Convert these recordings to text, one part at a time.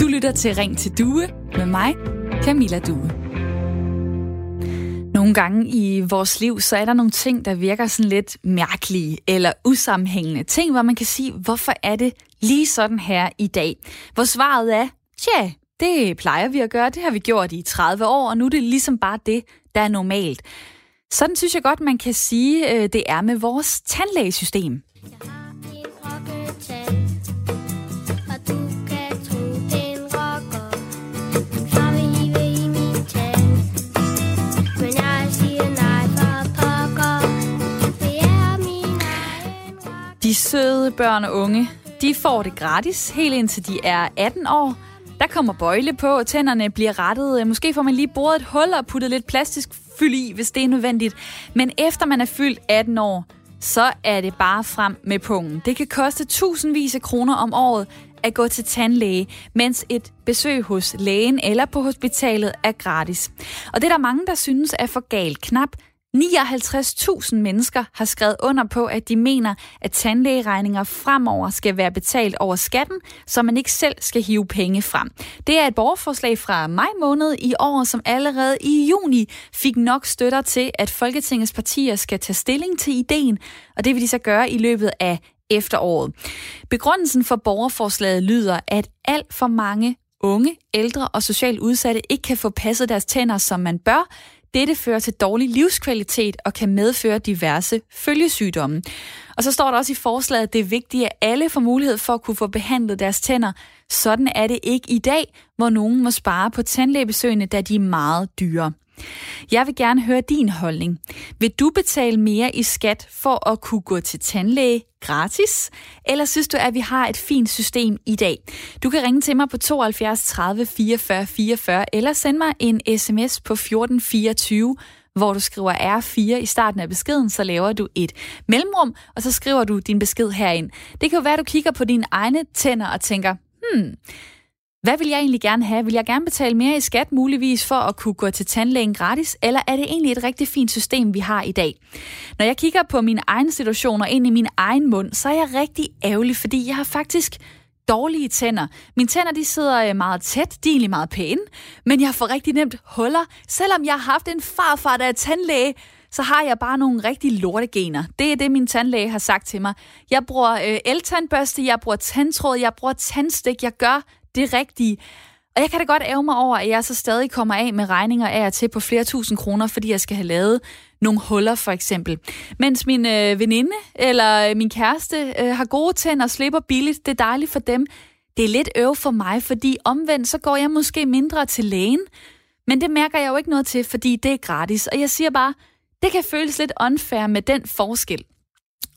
Du lytter til Ring til Due med mig, Camilla Due. Nogle gange i vores liv, så er der nogle ting, der virker sådan lidt mærkelige eller usammenhængende. Ting, hvor man kan sige, hvorfor er det lige sådan her i dag? Hvor svaret er, tja, det plejer vi at gøre, det har vi gjort i 30 år, og nu er det ligesom bare det, der er normalt. Sådan synes jeg godt, man kan sige, øh, det er med vores tandlægesystem. De søde børn og unge, de får det gratis, helt indtil de er 18 år. Der kommer bøjle på, og tænderne bliver rettet. Øh, måske får man lige boret et hul og puttet lidt plastisk fyld i, hvis det er nødvendigt. Men efter man er fyldt 18 år, så er det bare frem med pungen. Det kan koste tusindvis af kroner om året at gå til tandlæge, mens et besøg hos lægen eller på hospitalet er gratis. Og det er der mange, der synes er for galt. Knap 59.000 mennesker har skrevet under på, at de mener, at tandlægeregninger fremover skal være betalt over skatten, så man ikke selv skal hive penge frem. Det er et borgerforslag fra maj måned i år, som allerede i juni fik nok støtter til, at Folketingets partier skal tage stilling til ideen, og det vil de så gøre i løbet af efteråret. Begrundelsen for borgerforslaget lyder, at alt for mange unge, ældre og socialt udsatte ikke kan få passet deres tænder, som man bør, dette fører til dårlig livskvalitet og kan medføre diverse følgesygdomme. Og så står der også i forslaget, at det er vigtigt, at alle får mulighed for at kunne få behandlet deres tænder. Sådan er det ikke i dag, hvor nogen må spare på tandlægebesøgene, da de er meget dyre. Jeg vil gerne høre din holdning. Vil du betale mere i skat for at kunne gå til tandlæge gratis? Eller synes du, at vi har et fint system i dag? Du kan ringe til mig på 72 30 44 44 eller sende mig en sms på 1424 hvor du skriver R4 i starten af beskeden, så laver du et mellemrum, og så skriver du din besked herind. Det kan jo være, at du kigger på dine egne tænder og tænker, hmm, hvad vil jeg egentlig gerne have? Vil jeg gerne betale mere i skat muligvis for at kunne gå til tandlægen gratis? Eller er det egentlig et rigtig fint system, vi har i dag? Når jeg kigger på min egen situation og ind i min egen mund, så er jeg rigtig ærgerlig, fordi jeg har faktisk dårlige tænder. Mine tænder de sidder øh, meget tæt, de er egentlig meget pæne, men jeg får rigtig nemt huller. Selvom jeg har haft en farfar, der er tandlæge, så har jeg bare nogle rigtig lortegener. Det er det, min tandlæge har sagt til mig. Jeg bruger øh, el-tandbørste, jeg bruger tandtråd, jeg bruger tandstik, jeg gør det rigtige. Og jeg kan da godt æve mig over, at jeg så stadig kommer af med regninger af og til på flere tusind kroner, fordi jeg skal have lavet nogle huller for eksempel. Mens min øh, veninde eller øh, min kæreste øh, har gode tænder og slipper billigt, det er dejligt for dem. Det er lidt øv for mig, fordi omvendt så går jeg måske mindre til lægen. Men det mærker jeg jo ikke noget til, fordi det er gratis. Og jeg siger bare, det kan føles lidt unfair med den forskel.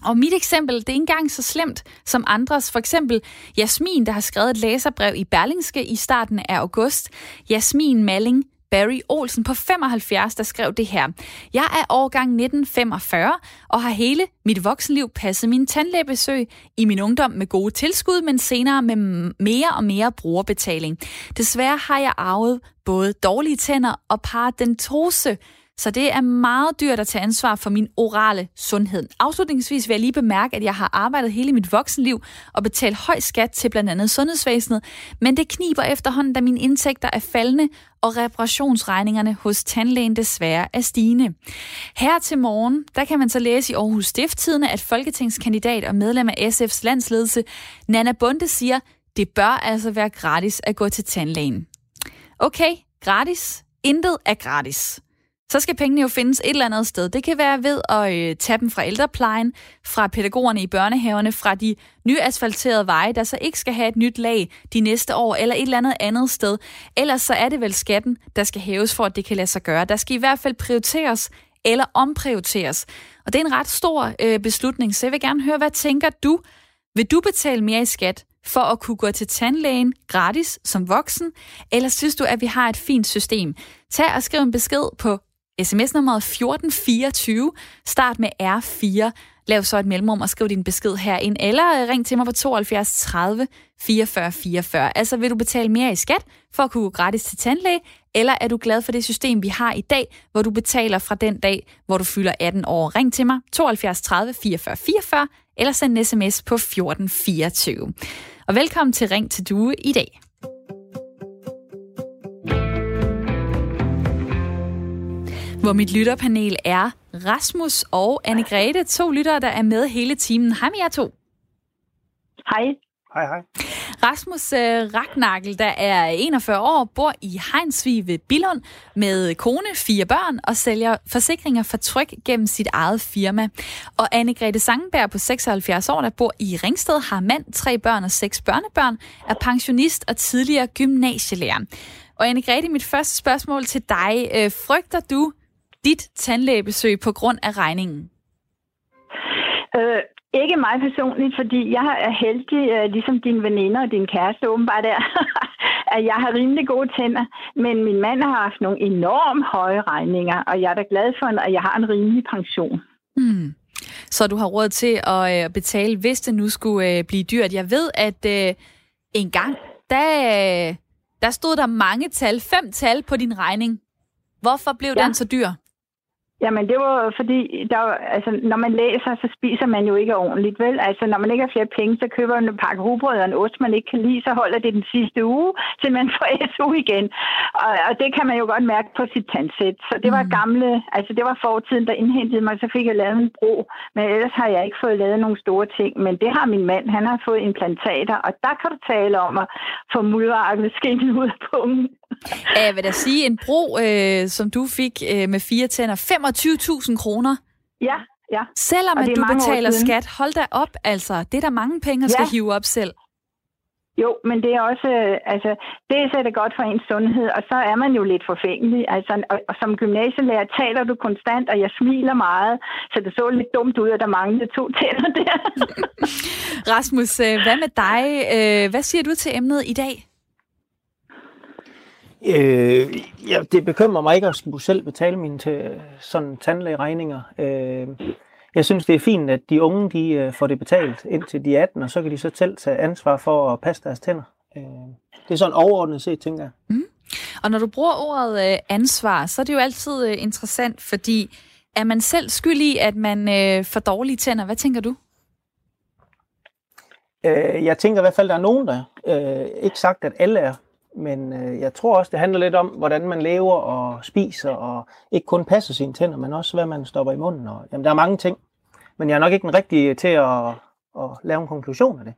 Og mit eksempel, det er ikke engang så slemt som andres. For eksempel Jasmin, der har skrevet et læserbrev i Berlingske i starten af august. Jasmin Malling Barry Olsen på 75, der skrev det her. Jeg er årgang 1945 og har hele mit voksenliv passet min tandlægebesøg i min ungdom med gode tilskud, men senere med mere og mere brugerbetaling. Desværre har jeg arvet både dårlige tænder og paradentose, så det er meget dyrt at tage ansvar for min orale sundhed. Afslutningsvis vil jeg lige bemærke, at jeg har arbejdet hele mit voksenliv og betalt høj skat til blandt andet sundhedsvæsenet, men det kniber efterhånden, da mine indtægter er faldende, og reparationsregningerne hos tandlægen desværre er stigende. Her til morgen, der kan man så læse i Aarhus Stifttidene, at folketingskandidat og medlem af SF's landsledelse, Nana Bunde, siger, det bør altså være gratis at gå til tandlægen. Okay, gratis. Intet er gratis så skal pengene jo findes et eller andet sted. Det kan være ved at øh, tage dem fra ældreplejen, fra pædagogerne i børnehaverne, fra de nyasfalterede veje, der så ikke skal have et nyt lag de næste år, eller et eller andet andet sted. Ellers så er det vel skatten, der skal hæves for, at det kan lade sig gøre. Der skal i hvert fald prioriteres eller omprioriteres. Og det er en ret stor øh, beslutning, så jeg vil gerne høre, hvad tænker du? Vil du betale mere i skat for at kunne gå til tandlægen gratis som voksen, eller synes du, at vi har et fint system? Tag og skriv en besked på sms nummeret 1424. Start med R4. Lav så et mellemrum og skriv din besked herind, eller øh, ring til mig på 72 30 44 44. Altså vil du betale mere i skat for at kunne gå gratis til tandlæge, eller er du glad for det system, vi har i dag, hvor du betaler fra den dag, hvor du fylder 18 år? Ring til mig 72 30 44 44, eller send en sms på 1424. Og velkommen til Ring til Due i dag. Hvor mit lytterpanel er Rasmus og anne Grete, to lyttere, der er med hele timen. Hej med jer to. Hej. Hej, hej. Rasmus uh, Ragnagel, der er 41 år, bor i Heinsvig ved Billund med kone, fire børn og sælger forsikringer for tryg gennem sit eget firma. Og Anne-Grethe Sangenberg på 76 år, der bor i Ringsted, har mand, tre børn og seks børnebørn, er pensionist og tidligere gymnasielærer. Og Anne-Grethe, mit første spørgsmål til dig. Uh, frygter du dit tandlægebesøg på grund af regningen? Øh, ikke mig personligt, fordi jeg er heldig, øh, ligesom din veninder og din kæreste åbenbart er, at jeg har rimelig gode tænder. Men min mand har haft nogle enormt høje regninger, og jeg er da glad for, at jeg har en rimelig pension. Hmm. Så du har råd til at øh, betale, hvis det nu skulle øh, blive dyrt. Jeg ved, at øh, en gang, der, der stod der mange tal, fem tal på din regning. Hvorfor blev ja. den så dyr? Jamen, det var fordi, der, altså, når man læser, så spiser man jo ikke ordentligt, vel? Altså, når man ikke har flere penge, så køber man en pakke rugbrød og en ost, man ikke kan lide, så holder det den sidste uge, til man får SU igen. Og, og det kan man jo godt mærke på sit tandsæt. Så det var mm. gamle, altså det var fortiden, der indhentede mig, så fik jeg lavet en bro. Men ellers har jeg ikke fået lavet nogle store ting. Men det har min mand, han har fået implantater, og der kan du tale om at få mudderarkene skinnet ud af pungen. Jeg vil da sige, en bro, øh, som du fik øh, med fire tænder, 25.000 kroner. Ja, ja. Selvom at du betaler skat, hold da op, altså. Det er der mange penge, at ja. skal hive op selv. Jo, men det er også, øh, altså, det er det godt for ens sundhed, og så er man jo lidt forfængelig. Altså, og, og som gymnasielærer taler du konstant, og jeg smiler meget, så det så lidt dumt ud, at der manglede to tænder der. Rasmus, øh, hvad med dig? Hvad siger du til emnet i dag? Øh, ja, det bekymrer mig ikke at skulle selv betale mine til sådan tandlægeregninger. Øh, jeg synes, det er fint, at de unge de øh, får det betalt indtil de er 18, og så kan de så selv tage ansvar for at passe deres tænder. Øh, det er sådan overordnet set, tænker jeg. Mm. Og når du bruger ordet øh, ansvar, så er det jo altid øh, interessant, fordi er man selv skyld i, at man øh, får dårlige tænder? Hvad tænker du? Øh, jeg tænker i hvert fald, at der er nogen, der er. Øh, ikke sagt, at alle er. Men øh, jeg tror også, det handler lidt om, hvordan man lever og spiser, og ikke kun passer sine tænder, men også, hvad man stopper i munden. Og, jamen, der er mange ting. Men jeg er nok ikke den rigtige til at, at lave en konklusion af det.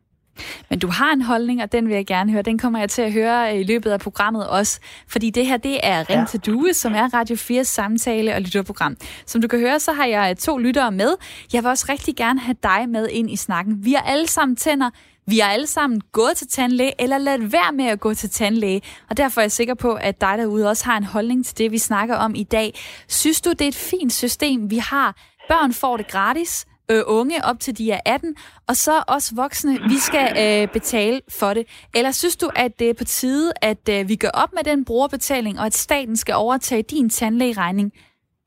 Men du har en holdning, og den vil jeg gerne høre. Den kommer jeg til at høre i løbet af programmet også. Fordi det her, det er Ring ja. til Due, som er Radio 4 samtale- og lytterprogram. Som du kan høre, så har jeg to lyttere med. Jeg vil også rigtig gerne have dig med ind i snakken. Vi har alle sammen tænder. Vi har alle sammen gået til tandlæge, eller ladt være med at gå til tandlæge. Og derfor er jeg sikker på, at dig derude også har en holdning til det, vi snakker om i dag. Synes du, det er et fint system, vi har? Børn får det gratis, øh, unge op til de er 18, og så os voksne, vi skal øh, betale for det. Eller synes du, at det er på tide, at øh, vi gør op med den brugerbetaling, og at staten skal overtage din tandlægeregning?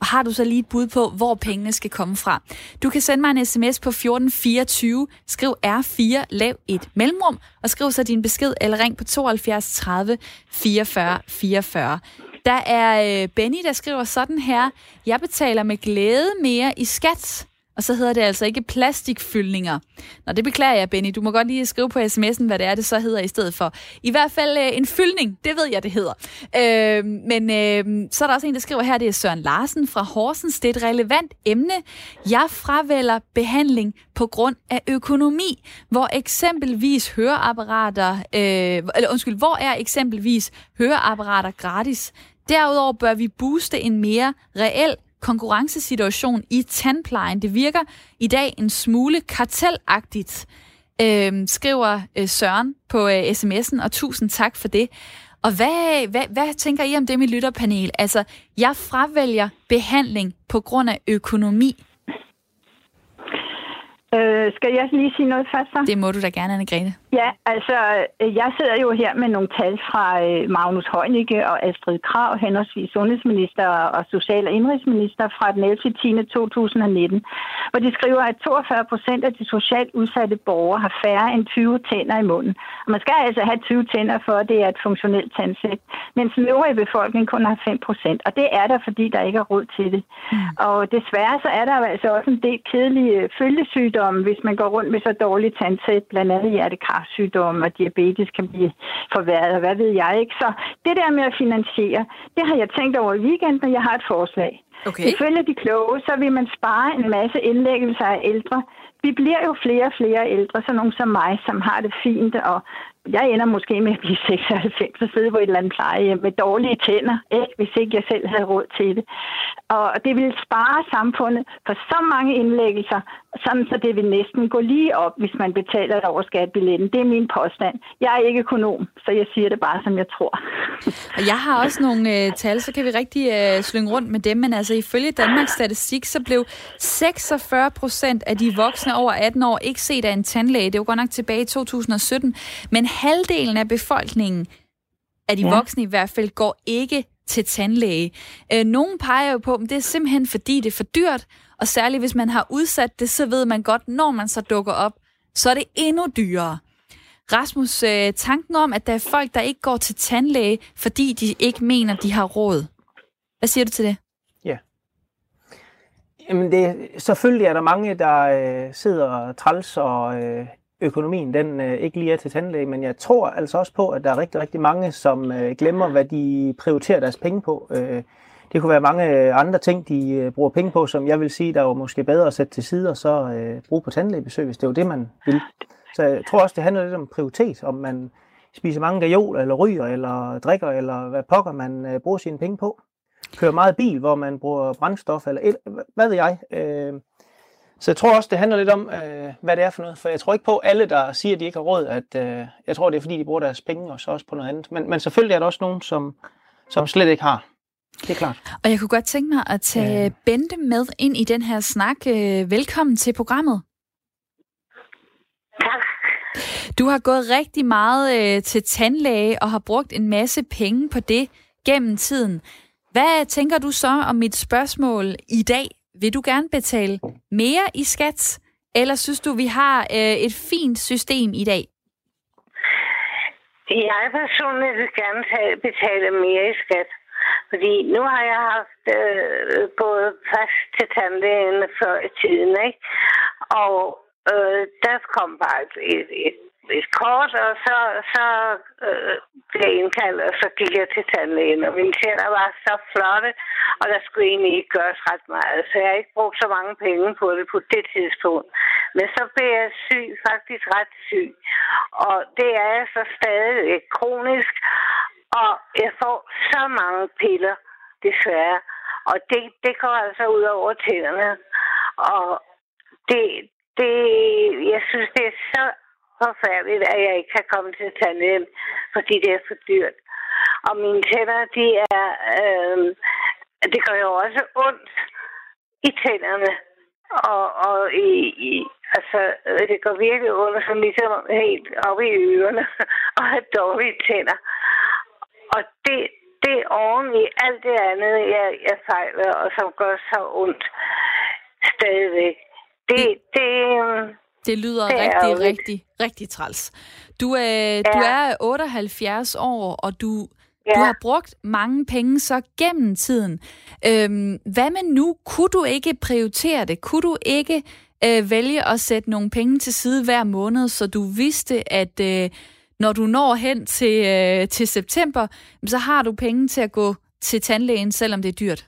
Har du så lige et bud på, hvor pengene skal komme fra? Du kan sende mig en sms på 1424, skriv R4, lav et mellemrum, og skriv så din besked eller ring på 72 30 44 44. Der er øh, Benny, der skriver sådan her. Jeg betaler med glæde mere i skat og så hedder det altså ikke plastikfyldninger. Nå, det beklager jeg, Benny. Du må godt lige skrive på sms'en, hvad det er, det så hedder i stedet for. I hvert fald øh, en fyldning, det ved jeg, det hedder. Øh, men øh, så er der også en, der skriver her, det er Søren Larsen fra Horsens. Det er et relevant emne. Jeg fravælger behandling på grund af økonomi, hvor eksempelvis høreapparater, øh, eller undskyld, hvor er eksempelvis høreapparater gratis? Derudover bør vi booste en mere reel konkurrencesituation i tandplejen. Det virker i dag en smule kartelagtigt, øh, skriver øh, Søren på øh, sms'en, og tusind tak for det. Og hvad, hvad, hvad tænker I om det, mit lytterpanel? Altså, jeg fravælger behandling på grund af økonomi. Øh, skal jeg lige sige noget først så? Det må du da gerne, Anne-Grethe. Ja, altså, øh, jeg sidder jo her med nogle tal fra øh, Magnus Heunicke og Astrid Krav, henholdsvis sundhedsminister og social- og indrigsminister fra den 11. 10. 2019, hvor de skriver, at 42 procent af de socialt udsatte borgere har færre end 20 tænder i munden. Og man skal altså have 20 tænder, for at det er et funktionelt tandsæt, mens den øvrige befolkning kun har 5 procent. Og det er der, fordi der ikke er råd til det. Mm. Og desværre så er der altså også en del kedelige følgesygdomme, hvis man går rundt med så dårligt tandsæt, blandt andet hjertekar kræftsygdomme og diabetes kan blive forværret, og hvad ved jeg ikke. Så det der med at finansiere, det har jeg tænkt over i weekenden, og jeg har et forslag. Okay. Ifølge de kloge, så vil man spare en masse indlæggelser af ældre. Vi bliver jo flere og flere ældre, så nogen som mig, som har det fint og jeg ender måske med at blive 96 og sidde på et eller andet plejehjem med dårlige tænder, ikke? hvis ikke jeg selv havde råd til det. Og det ville spare samfundet for så mange indlæggelser, sådan så det vil næsten gå lige op, hvis man betaler det over skatbilletten. Det er min påstand. Jeg er ikke økonom, så jeg siger det bare, som jeg tror. Og jeg har også nogle øh, tal, så kan vi rigtig øh, slynge rundt med dem, men altså ifølge Danmarks Statistik, så blev 46 procent af de voksne over 18 år ikke set af en tandlæge. Det var godt nok tilbage i 2017, men halvdelen af befolkningen, af de ja. voksne i hvert fald, går ikke til tandlæge. Øh, nogen peger jo på, at det er simpelthen fordi, det er for dyrt, og særligt hvis man har udsat det, så ved man godt, når man så dukker op, så er det endnu dyrere. Rasmus, øh, tanken om, at der er folk, der ikke går til tandlæge, fordi de ikke mener, de har råd. Hvad siger du til det? Ja. Jamen det, selvfølgelig er der mange, der øh, sidder træls og øh, økonomien den øh, ikke lige er til tandlæge, men jeg tror altså også på, at der er rigtig, rigtig mange, som øh, glemmer, hvad de prioriterer deres penge på. Øh, det kunne være mange øh, andre ting, de øh, bruger penge på, som jeg vil sige, der var måske bedre at sætte til side og så øh, bruge på tandlægebesøg, hvis det var det, man vil. Så jeg tror også, det handler lidt om prioritet, om man spiser mange gajol, eller ryger, eller drikker, eller hvad pokker man øh, bruger sine penge på. Kører meget bil, hvor man bruger brændstof, eller et, hvad ved jeg. Øh, så jeg tror også, det handler lidt om, øh, hvad det er for noget. For jeg tror ikke på, alle, der siger, at de ikke har råd, at øh, jeg tror, det er fordi, de bruger deres penge, og så også på noget andet. Men, men selvfølgelig er der også nogen, som, som slet ikke har. Det er klart. Og jeg kunne godt tænke mig at tage ja. Bente med ind i den her snak. Øh, velkommen til programmet. Tak. Du har gået rigtig meget øh, til tandlæge og har brugt en masse penge på det gennem tiden. Hvad tænker du så om mit spørgsmål i dag? Vil du gerne betale mere i skat, eller synes du, vi har øh, et fint system i dag? Jeg personligt vil gerne betale mere i skat. Fordi nu har jeg haft øh, både fast til tandlægen før i tiden, ikke? Og øh, der kom bare et, et, et et kort, og så, så øh, blev jeg indkaldt, og så gik jeg til tandlægen. Og mine tænder var så flotte, og der skulle egentlig ikke gøres ret meget. Så jeg har ikke brugt så mange penge på det på det tidspunkt. Men så blev jeg syg, faktisk ret syg. Og det er jeg så stadig kronisk. Og jeg får så mange piller, desværre. Og det, det går altså ud over tænderne. Og det, det, jeg synes, det er så forfærdeligt, at jeg ikke kan komme til tandlægen, fordi det er for dyrt. Og mine tænder, de er... Øh, det gør jo også ondt i tænderne. Og, og i, i, altså, det går virkelig ondt, som ligesom helt op i ørerne, og har dårlige tænder. Og det, det er oven i alt det andet, jeg, jeg fejler, og som gør så ondt stadigvæk. Det, det, øh, det lyder det rigtig, rigtig, rigtig, rigtig træls. Du, øh, ja. du er 78 år, og du, ja. du har brugt mange penge så gennem tiden. Øhm, hvad med nu? Kunne du ikke prioritere det? Kunne du ikke øh, vælge at sætte nogle penge til side hver måned, så du vidste, at øh, når du når hen til, øh, til september, så har du penge til at gå til tandlægen, selvom det er dyrt?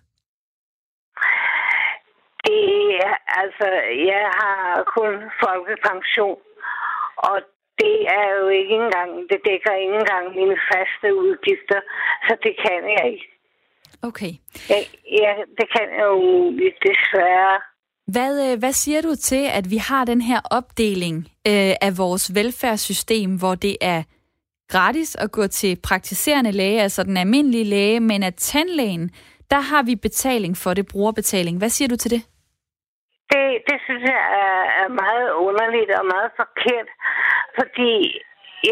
Ja, altså, jeg har kun folkepension, og det er jo ikke engang, det dækker ikke engang mine faste udgifter, så det kan jeg ikke. Okay. Ja, ja det kan jeg jo desværre. Hvad, øh, hvad siger du til, at vi har den her opdeling øh, af vores velfærdssystem, hvor det er gratis at gå til praktiserende læge, altså den almindelige læge, men at tandlægen, der har vi betaling for det, brugerbetaling. Hvad siger du til det? Det, det synes jeg er, er meget underligt og meget forkert, fordi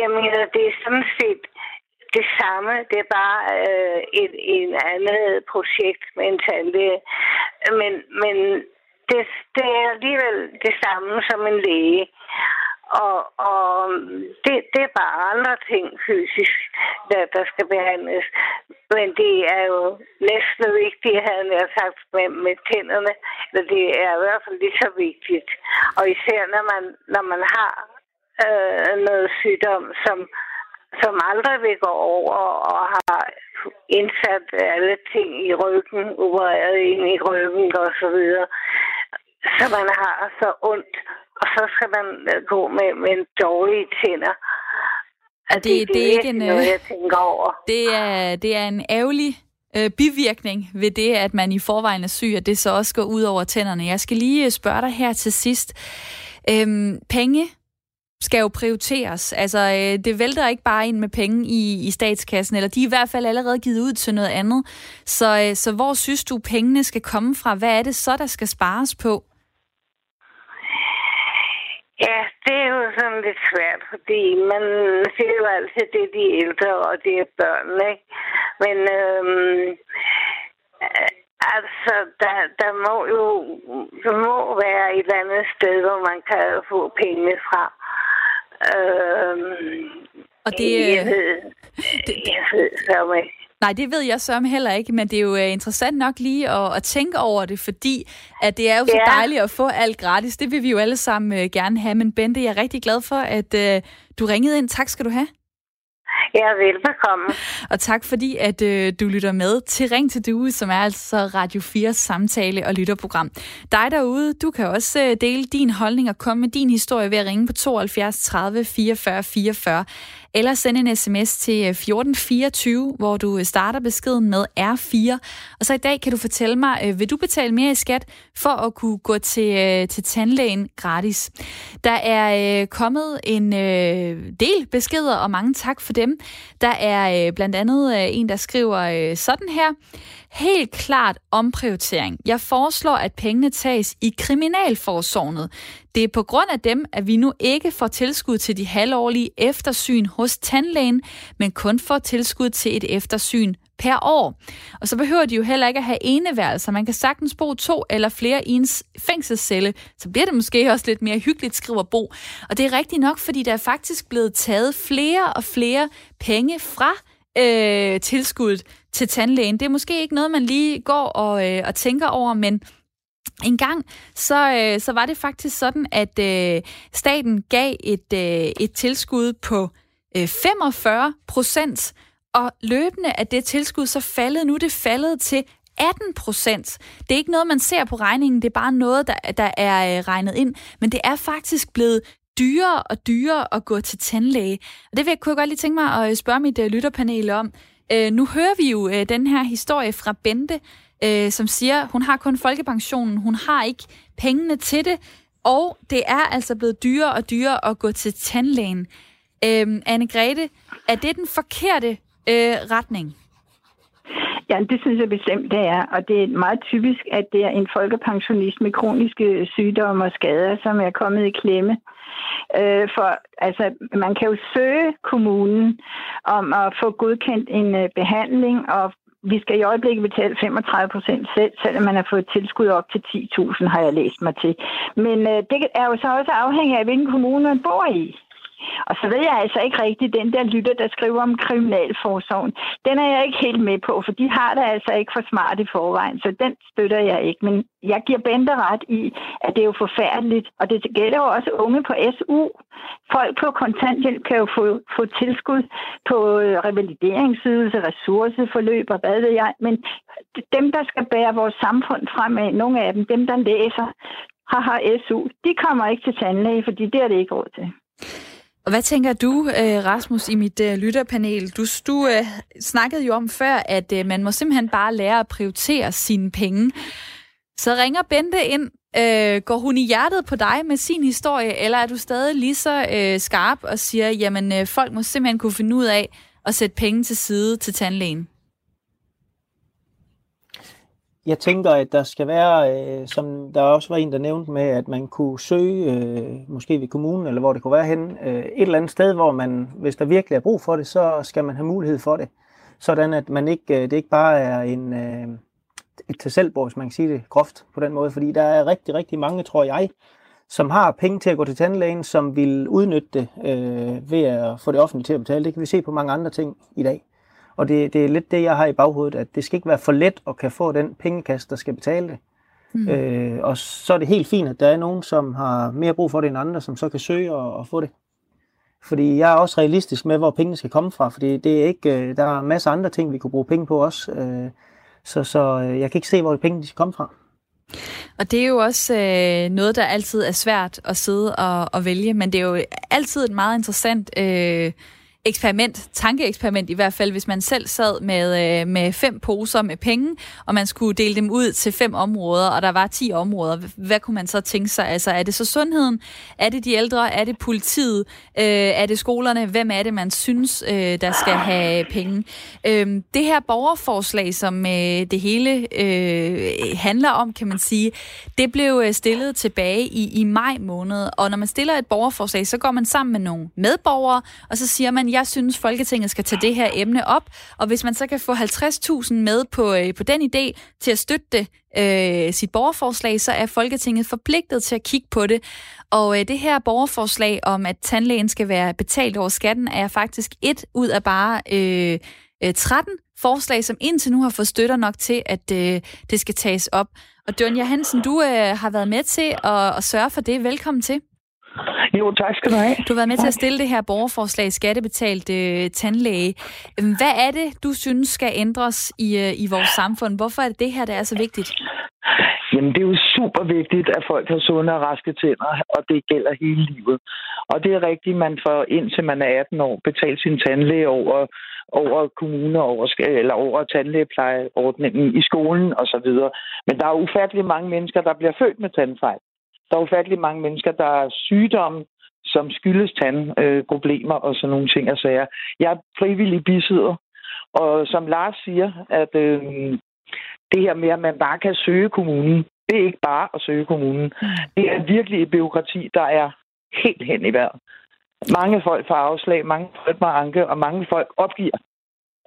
jeg mener, det er sådan set det samme. Det er bare øh, et, et andet projekt med en tandlæge. Men, men det, det er alligevel det samme som en læge. Og, og det, det er bare andre ting fysisk, der, der skal behandles. Men det er jo næsten vigtigt, havde jeg sagt, med, med tænderne. Eller det er i hvert fald lige så vigtigt. Og især når man, når man har øh, noget sygdom, som, som aldrig vil gå over og har indsat alle ting i ryggen, opereret ind i ryggen og så videre. Så man har så ondt, og så skal man øh, gå med, med en dårlige tænder. Og det, det, det, er ikke en, noget, jeg tænker over. Det er, det er en ærgerlig øh, bivirkning ved det, at man i forvejen er syg, at det så også går ud over tænderne. Jeg skal lige spørge dig her til sidst. Øhm, penge skal jo prioriteres. Altså, øh, det vælter ikke bare ind med penge i, i statskassen, eller de er i hvert fald allerede givet ud til noget andet. Så, øh, så hvor synes du, pengene skal komme fra? Hvad er det så, der skal spares på? Ja, det er jo sådan lidt svært, fordi man siger jo altid, det er de ældre, og det er børn, ikke? Men øhm, altså, der, der må jo der må være et eller andet sted, hvor man kan få penge fra. Øhm, og det, jeg ved, det, jeg ved så ikke. Nej, det ved jeg så heller ikke, men det er jo uh, interessant nok lige at, at tænke over det, fordi at det er jo så ja. dejligt at få alt gratis. Det vil vi jo alle sammen uh, gerne have. Men Bente, jeg er rigtig glad for, at uh, du ringede ind. Tak skal du have. Ja, velbekomme. Og tak fordi, at øh, du lytter med til Ring til Due, som er altså Radio 4 samtale- og lytterprogram. Dig derude, du kan også øh, dele din holdning og komme med din historie ved at ringe på 72 30 44 44 eller send en sms til øh, 1424, hvor du øh, starter beskeden med R4. Og så i dag kan du fortælle mig, øh, vil du betale mere i skat for at kunne gå til, til tandlægen gratis? Der er kommet en del beskeder, og mange tak for dem. Der er blandt andet en, der skriver sådan her. Helt klart omprioritering. Jeg foreslår, at pengene tages i kriminalforsorgen. Det er på grund af dem, at vi nu ikke får tilskud til de halvårlige eftersyn hos tandlægen, men kun får tilskud til et eftersyn per år. Og så behøver de jo heller ikke at have eneværelser. Man kan sagtens bo to eller flere i en fængselscelle. Så bliver det måske også lidt mere hyggeligt, skriver Bo. Og det er rigtigt nok, fordi der er faktisk blevet taget flere og flere penge fra øh, tilskuddet til tandlægen. Det er måske ikke noget, man lige går og, øh, og tænker over, men en gang, så, øh, så var det faktisk sådan, at øh, staten gav et, øh, et tilskud på øh, 45 procent, og løbende af det tilskud så faldet, nu det faldet til 18 procent. Det er ikke noget, man ser på regningen, det er bare noget, der, der er øh, regnet ind, men det er faktisk blevet dyrere og dyrere at gå til tandlæge. Og det vil jeg, kunne jeg godt lige tænke mig at spørge mit uh, lytterpanel om. Uh, nu hører vi jo uh, den her historie fra Bente, uh, som siger, hun har kun folkepensionen, hun har ikke pengene til det, og det er altså blevet dyrere og dyrere at gå til tandlægen. Uh, Anne-Grethe, er det den forkerte uh, retning? Ja, det synes jeg bestemt, det er. Og det er meget typisk, at det er en folkepensionist med kroniske sygdomme og skader, som er kommet i klemme. Øh, for altså, man kan jo søge kommunen om at få godkendt en øh, behandling, og vi skal i øjeblikket betale 35 procent selv, selvom man har fået tilskud op til 10.000, har jeg læst mig til. Men øh, det er jo så også afhængigt af, hvilken kommune man bor i. Og så ved jeg altså ikke rigtigt, den der lytter, der skriver om kriminalforsorgen, den er jeg ikke helt med på, for de har det altså ikke for smart i forvejen, så den støtter jeg ikke. Men jeg giver Bente ret i, at det er jo forfærdeligt, og det gælder jo også unge på SU. Folk på kontanthjælp kan jo få, få tilskud på øh, revalideringsydelse, ressourceforløb og hvad ved jeg, men dem, der skal bære vores samfund fremad, nogle af dem, dem der læser, har SU, de kommer ikke til tandlæge, fordi det er det ikke råd til. Og hvad tænker du, øh, Rasmus, i mit øh, lytterpanel? Du, du øh, snakkede jo om før, at øh, man må simpelthen bare lære at prioritere sine penge. Så ringer Bente ind. Øh, går hun i hjertet på dig med sin historie, eller er du stadig lige så øh, skarp og siger, jamen øh, folk må simpelthen kunne finde ud af at sætte penge til side til tandlægen? Jeg tænker, at der skal være, øh, som der også var en, der nævnte med, at man kunne søge, øh, måske ved kommunen, eller hvor det kunne være hen, øh, et eller andet sted, hvor man, hvis der virkelig er brug for det, så skal man have mulighed for det. Sådan at man ikke, øh, det ikke bare er en, øh, et til selvbord, hvis man kan sige det groft på den måde, fordi der er rigtig, rigtig mange, tror jeg, som har penge til at gå til tandlægen, som vil udnytte det øh, ved at få det offentlige til at betale. Det kan vi se på mange andre ting i dag. Og det, det er lidt det, jeg har i baghovedet, at det skal ikke være for let at kan få den pengekasse, der skal betale det. Mm. Øh, og så er det helt fint, at der er nogen, som har mere brug for det end andre, som så kan søge og, og få det. Fordi jeg er også realistisk med, hvor pengene skal komme fra, fordi det er ikke, øh, der er masser af andre ting, vi kunne bruge penge på også. Øh, så, så øh, jeg kan ikke se, hvor pengene skal komme fra. Og det er jo også øh, noget, der altid er svært at sidde og, og vælge, men det er jo altid et meget interessant øh, eksperiment, tankeeksperiment i hvert fald, hvis man selv sad med, øh, med fem poser med penge, og man skulle dele dem ud til fem områder, og der var ti områder. Hvad kunne man så tænke sig? Altså, er det så sundheden? Er det de ældre? Er det politiet? Øh, er det skolerne? Hvem er det, man synes, øh, der skal have penge? Øh, det her borgerforslag, som øh, det hele øh, handler om, kan man sige, det blev øh, stillet tilbage i, i maj måned, og når man stiller et borgerforslag, så går man sammen med nogle medborgere, og så siger man, jeg synes, Folketinget skal tage det her emne op, og hvis man så kan få 50.000 med på, øh, på den idé til at støtte det, øh, sit borgerforslag, så er Folketinget forpligtet til at kigge på det. Og øh, det her borgerforslag om, at tandlægen skal være betalt over skatten, er faktisk et ud af bare øh, øh 13 forslag, som indtil nu har fået støtter nok til, at øh, det skal tages op. Og Dønja Hansen, du øh, har været med til at, at sørge for det. Velkommen til. Jo, tak skal du have. Du har været med til at stille det her borgerforslag, skattebetalt øh, tandlæge. Hvad er det, du synes skal ændres i, øh, i vores samfund? Hvorfor er det det her, der er så vigtigt? Jamen, det er jo super vigtigt, at folk har sunde og raske tænder, og det gælder hele livet. Og det er rigtigt, man får indtil man er 18 år betalt sin tandlæge over, over kommuner, over, eller over tandlægeplejeordningen i skolen osv. Men der er ufattelig mange mennesker, der bliver født med tandfejl. Der er ufattelig mange mennesker, der er sygdomme, som skyldes tandproblemer øh, og sådan nogle ting og sager. Jeg er frivillig bisidder, og som Lars siger, at øh, det her med, at man bare kan søge kommunen, det er ikke bare at søge kommunen. Det er virkelig et byråkrati, der er helt hen i vejret. Mange folk får afslag, mange folk må anke, og mange folk opgiver.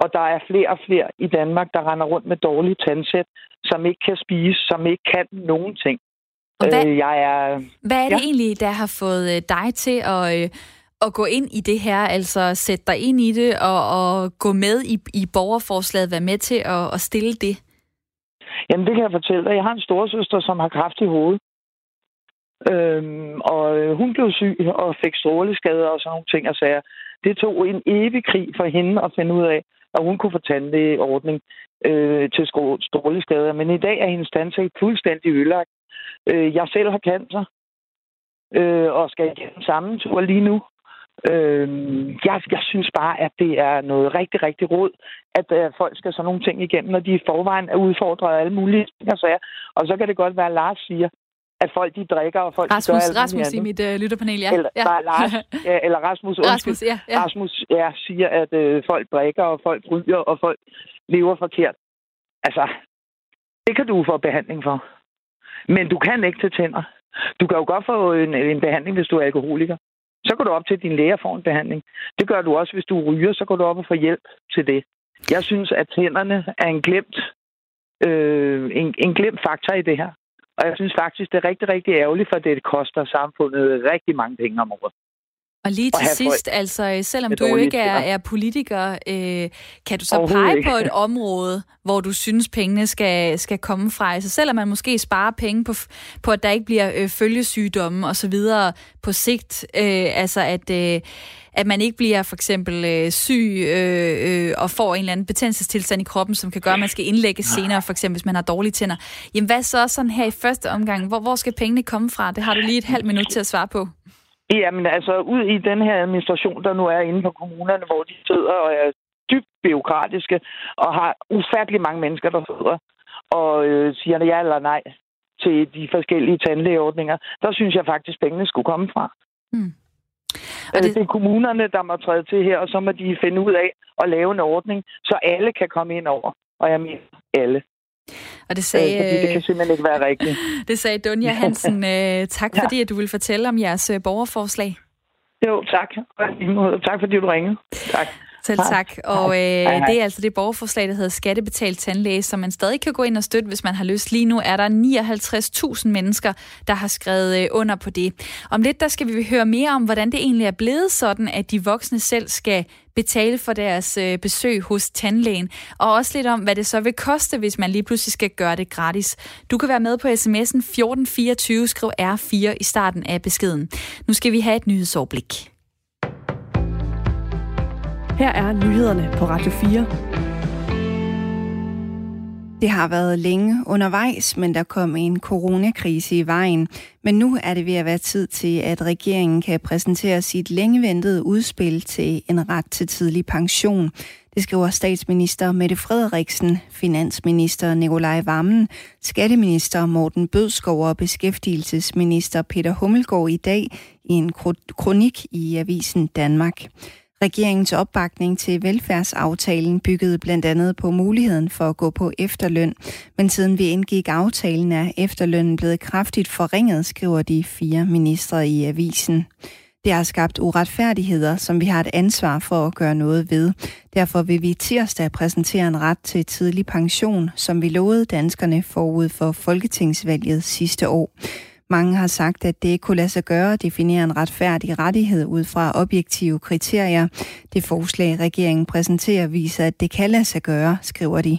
Og der er flere og flere i Danmark, der render rundt med dårlige tandsæt, som ikke kan spise, som ikke kan nogen ting. Og hvad, øh, jeg er, hvad er det ja. egentlig, der har fået øh, dig til at, øh, at gå ind i det her, altså sætte dig ind i det og, og gå med i, i borgerforslaget, være med til at, at stille det? Jamen, det kan jeg fortælle dig. Jeg har en storesøster, som har kraft i hovedet. Øhm, og hun blev syg og fik stråleskader og sådan nogle ting og sager. Det tog en evig krig for hende at finde ud af, at hun kunne få tandlægeordning øh, til stråleskader. Men i dag er hendes tandsæt fuldstændig ødelagt. Øh, jeg selv har cancer, øh, og skal igennem samme tur lige nu. Øh, jeg, jeg synes bare, at det er noget rigtig, rigtig råd, at øh, folk skal sådan nogle ting igennem, når de i forvejen er udfordret af alle mulige ting og sager. Og så kan det godt være, at Lars siger, at folk de drikker, og folk Rasmus, de gør Rasmus i mit uh, lytterpanel, ja. Eller, ja. Nej, Lars, ja, eller Rasmus, Rasmus, ja, ja. Rasmus ja, siger, at øh, folk drikker, og folk ryger, og folk lever forkert. Altså, det kan du få behandling for. Men du kan ikke til tænder. Du kan jo godt få en, en behandling, hvis du er alkoholiker. Så går du op til, at din læge får en behandling. Det gør du også, hvis du ryger, så går du op og får hjælp til det. Jeg synes, at tænderne er en glemt, øh, en, en glemt faktor i det her. Og jeg synes faktisk, det er rigtig, rigtig ærgerligt, for det koster samfundet rigtig mange penge om året. Og lige til sidst, altså selvom du jo ikke er, er politiker, øh, kan du så pege på et område, hvor du synes, pengene skal, skal komme fra? Altså selvom man måske sparer penge på, på at der ikke bliver øh, følgesygdomme osv. på sigt, øh, altså at... Øh, at man ikke bliver for eksempel øh, syg øh, øh, og får en eller anden betændelsestilstand i kroppen, som kan gøre, at man skal indlægge senere, for eksempel hvis man har dårlige tænder. Jamen hvad så sådan her i første omgang? Hvor, hvor skal pengene komme fra? Det har du lige et halvt minut til at svare på. Jamen altså, ud i den her administration, der nu er inde på kommunerne, hvor de sidder og er dybt byråkratiske og har ufattelig mange mennesker, der sidder og øh, siger ja eller nej til de forskellige tandlægeordninger, der synes jeg faktisk, pengene skulle komme fra. Mm. Og det... det er kommunerne, der må træde til her, og så må de finde ud af at lave en ordning, så alle kan komme ind over. Og jeg mener alle. Og det sagde, øh, fordi det kan simpelthen ikke være rigtigt. det sagde Dunja Hansen. Øh, tak ja. fordi, at du vil fortælle om jeres øh, borgerforslag. Jo, tak. Tak fordi du ringede. Tak. Selv tak. Og øh, det er altså det borgerforslag, der hedder Skattebetalt Tandlæge, som man stadig kan gå ind og støtte, hvis man har lyst. Lige nu er der 59.000 mennesker, der har skrevet øh, under på det. Om lidt, der skal vi høre mere om, hvordan det egentlig er blevet sådan, at de voksne selv skal betale for deres øh, besøg hos tandlægen, og også lidt om, hvad det så vil koste, hvis man lige pludselig skal gøre det gratis. Du kan være med på sms'en 1424, skriv R4 i starten af beskeden. Nu skal vi have et nyhedsoverblik. Her er nyhederne på Radio 4. Det har været længe undervejs, men der kom en coronakrise i vejen. Men nu er det ved at være tid til, at regeringen kan præsentere sit længeventede udspil til en ret til tidlig pension. Det skriver statsminister Mette Frederiksen, finansminister Nikolaj Vammen, skatteminister Morten Bødskov og beskæftigelsesminister Peter Hummelgaard i dag i en kronik i Avisen Danmark. Regeringens opbakning til velfærdsaftalen byggede blandt andet på muligheden for at gå på efterløn, men siden vi indgik aftalen er efterlønnen blevet kraftigt forringet, skriver de fire ministre i avisen. Det har skabt uretfærdigheder, som vi har et ansvar for at gøre noget ved. Derfor vil vi tirsdag præsentere en ret til tidlig pension, som vi lovede danskerne forud for folketingsvalget sidste år. Mange har sagt, at det ikke kunne lade sig gøre at definere en retfærdig rettighed ud fra objektive kriterier. Det forslag, regeringen præsenterer, viser, at det kan lade sig gøre, skriver de.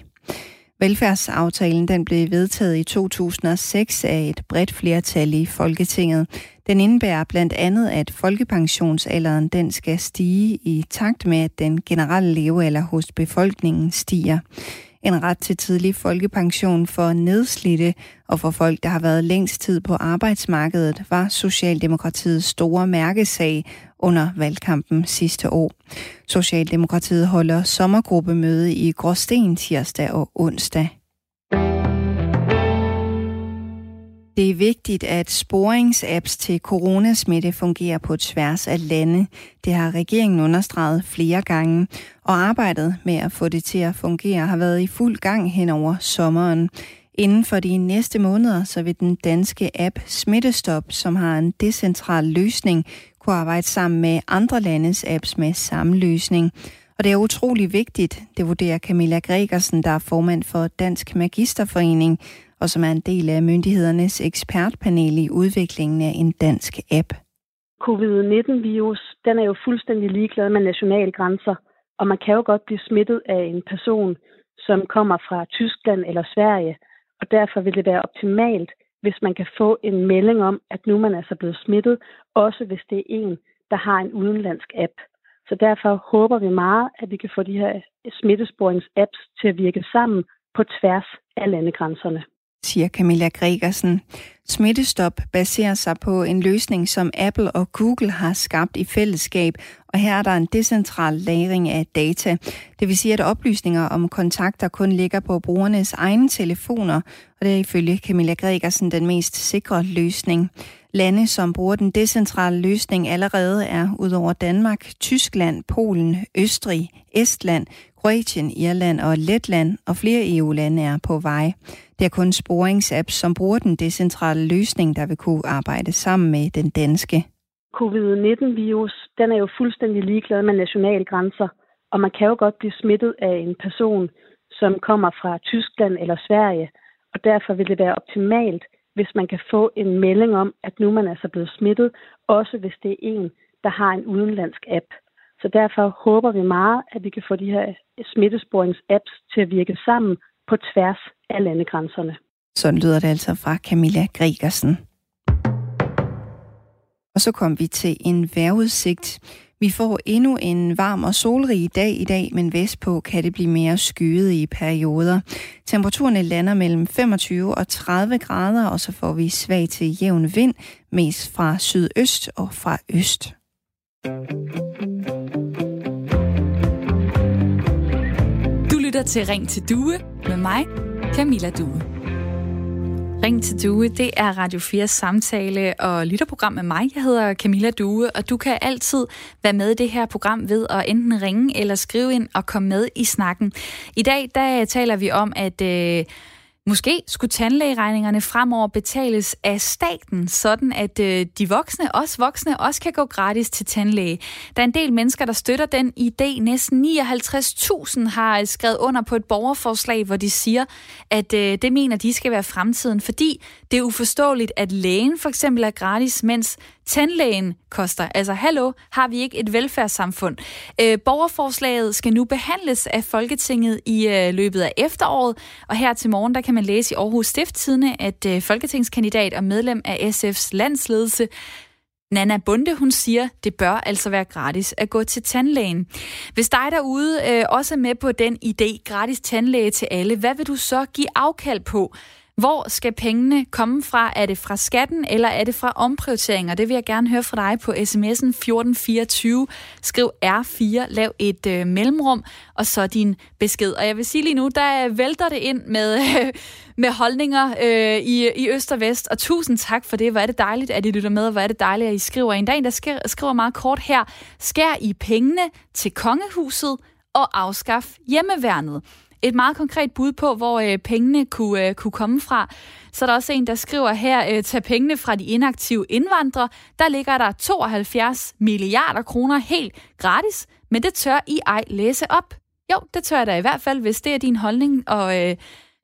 Velfærdsaftalen den blev vedtaget i 2006 af et bredt flertal i Folketinget. Den indebærer blandt andet, at folkepensionsalderen den skal stige i takt med, at den generelle levealder hos befolkningen stiger en ret til tidlig folkepension for nedslidte og for folk, der har været længst tid på arbejdsmarkedet, var Socialdemokratiets store mærkesag under valgkampen sidste år. Socialdemokratiet holder sommergruppemøde i Gråsten tirsdag og onsdag. Det er vigtigt, at sporingsapps til coronasmitte fungerer på tværs af lande. Det har regeringen understreget flere gange, og arbejdet med at få det til at fungere har været i fuld gang hen over sommeren. Inden for de næste måneder, så vil den danske app Smittestop, som har en decentral løsning, kunne arbejde sammen med andre landes apps med samme løsning. Og det er utrolig vigtigt, det vurderer Camilla Gregersen, der er formand for Dansk Magisterforening, og som er en del af myndighedernes ekspertpanel i udviklingen af en dansk app. Covid-19-virus, den er jo fuldstændig ligeglad med nationale grænser, og man kan jo godt blive smittet af en person, som kommer fra Tyskland eller Sverige, og derfor vil det være optimalt, hvis man kan få en melding om, at nu man er så blevet smittet, også hvis det er en, der har en udenlandsk app. Så derfor håber vi meget, at vi kan få de her smittesporings-apps til at virke sammen på tværs af landegrænserne siger Camilla Gregersen. Smittestop baserer sig på en løsning, som Apple og Google har skabt i fællesskab, og her er der en decentral lagring af data. Det vil sige, at oplysninger om kontakter kun ligger på brugernes egne telefoner, og det er ifølge Camilla Gregersen den mest sikre løsning. Lande, som bruger den decentrale løsning allerede er udover Danmark, Tyskland, Polen, Østrig, Estland, Kroatien, Irland og Letland, og flere EU-lande er på vej. Det er kun sporingsapps, som bruger den decentrale løsning, der vil kunne arbejde sammen med den danske. Covid-19-virus, den er jo fuldstændig ligeglad med nationale grænser, og man kan jo godt blive smittet af en person, som kommer fra Tyskland eller Sverige, og derfor vil det være optimalt, hvis man kan få en melding om, at nu man altså er så blevet smittet, også hvis det er en, der har en udenlandsk app. Så derfor håber vi meget, at vi kan få de her smittesporings-apps til at virke sammen på tværs af landegrænserne. Sådan lyder det altså fra Camilla Gregersen. Og så kom vi til en vejrudsigt. Vi får endnu en varm og solrig dag i dag, men vestpå kan det blive mere skyet i perioder. Temperaturerne lander mellem 25 og 30 grader, og så får vi svag til jævn vind, mest fra sydøst og fra øst. Du lytter til Ring til Due med mig, Camilla Due. Ring til Due, det er Radio 4's samtale- og lytterprogram med mig. Jeg hedder Camilla Due, og du kan altid være med i det her program ved at enten ringe eller skrive ind og komme med i snakken. I dag, der taler vi om, at... Øh, Måske skulle tandlægeregningerne fremover betales af staten, sådan at øh, de voksne, også voksne, også kan gå gratis til tandlæge. Der er en del mennesker, der støtter den idé. Næsten 59.000 har øh, skrevet under på et borgerforslag, hvor de siger, at øh, det mener, de skal være fremtiden, fordi det er uforståeligt, at lægen for eksempel er gratis, mens tandlægen koster. Altså, hallo, har vi ikke et velfærdssamfund? Øh, borgerforslaget skal nu behandles af Folketinget i øh, løbet af efteråret, og her til morgen, der kan man læse i Aarhus Stifttidene, at øh, folketingskandidat og medlem af SF's landsledelse, Nana Bunde, hun siger, det bør altså være gratis at gå til tandlægen. Hvis dig derude øh, også er med på den idé, gratis tandlæge til alle, hvad vil du så give afkald på? Hvor skal pengene komme fra? Er det fra skatten, eller er det fra omprioriteringer? Det vil jeg gerne høre fra dig på sms'en 1424. Skriv R4, lav et øh, mellemrum, og så din besked. Og jeg vil sige lige nu, der vælter det ind med, øh, med holdninger øh, i, i øst og vest. Og tusind tak for det. Hvor er det dejligt, at I lytter med, og hvor er det dejligt, at I skriver. En dag, der skriver meget kort her. Skær i pengene til kongehuset og afskaf hjemmeværnet et meget konkret bud på, hvor øh, pengene kunne, øh, kunne komme fra. Så er der også en, der skriver her, øh, tag pengene fra de inaktive indvandrere. Der ligger der 72 milliarder kroner helt gratis, men det tør I ej læse op. Jo, det tør jeg da i hvert fald, hvis det er din holdning, og øh,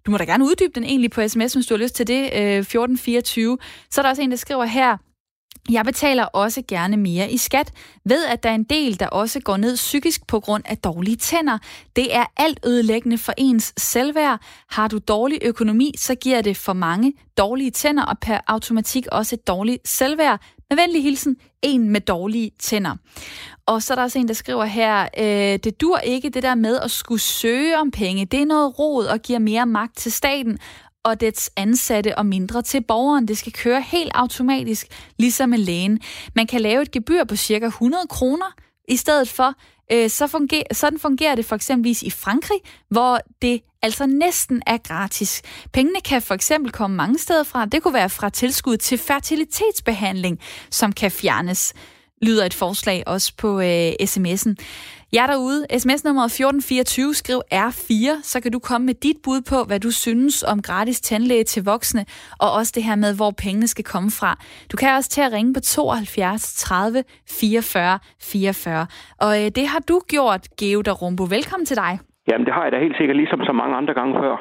du må da gerne uddybe den egentlig på sms, hvis du har lyst til det, øh, 1424. Så er der også en, der skriver her, jeg betaler også gerne mere i skat, ved at der er en del, der også går ned psykisk på grund af dårlige tænder. Det er alt ødelæggende for ens selvværd. Har du dårlig økonomi, så giver det for mange dårlige tænder og per automatik også et dårligt selvværd. Med venlig hilsen, en med dårlige tænder. Og så er der også en, der skriver her, øh, det dur ikke det der med at skulle søge om penge. Det er noget rod og giver mere magt til staten og dets ansatte og mindre til borgeren. Det skal køre helt automatisk, ligesom med lægen. Man kan lave et gebyr på cirka 100 kroner i stedet for. Øh, så funger, sådan fungerer det for eksempelvis i Frankrig, hvor det altså næsten er gratis. Pengene kan for eksempel komme mange steder fra. Det kunne være fra tilskud til fertilitetsbehandling, som kan fjernes lyder et forslag også på øh, sms'en. Jeg derude, sms nummer 1424, skriv R4, så kan du komme med dit bud på, hvad du synes om gratis tandlæge til voksne, og også det her med, hvor pengene skal komme fra. Du kan også til at ringe på 72 30 44 44. Og øh, det har du gjort, Geo Darumbo. Velkommen til dig. Jamen, det har jeg da helt sikkert, ligesom så mange andre gange før.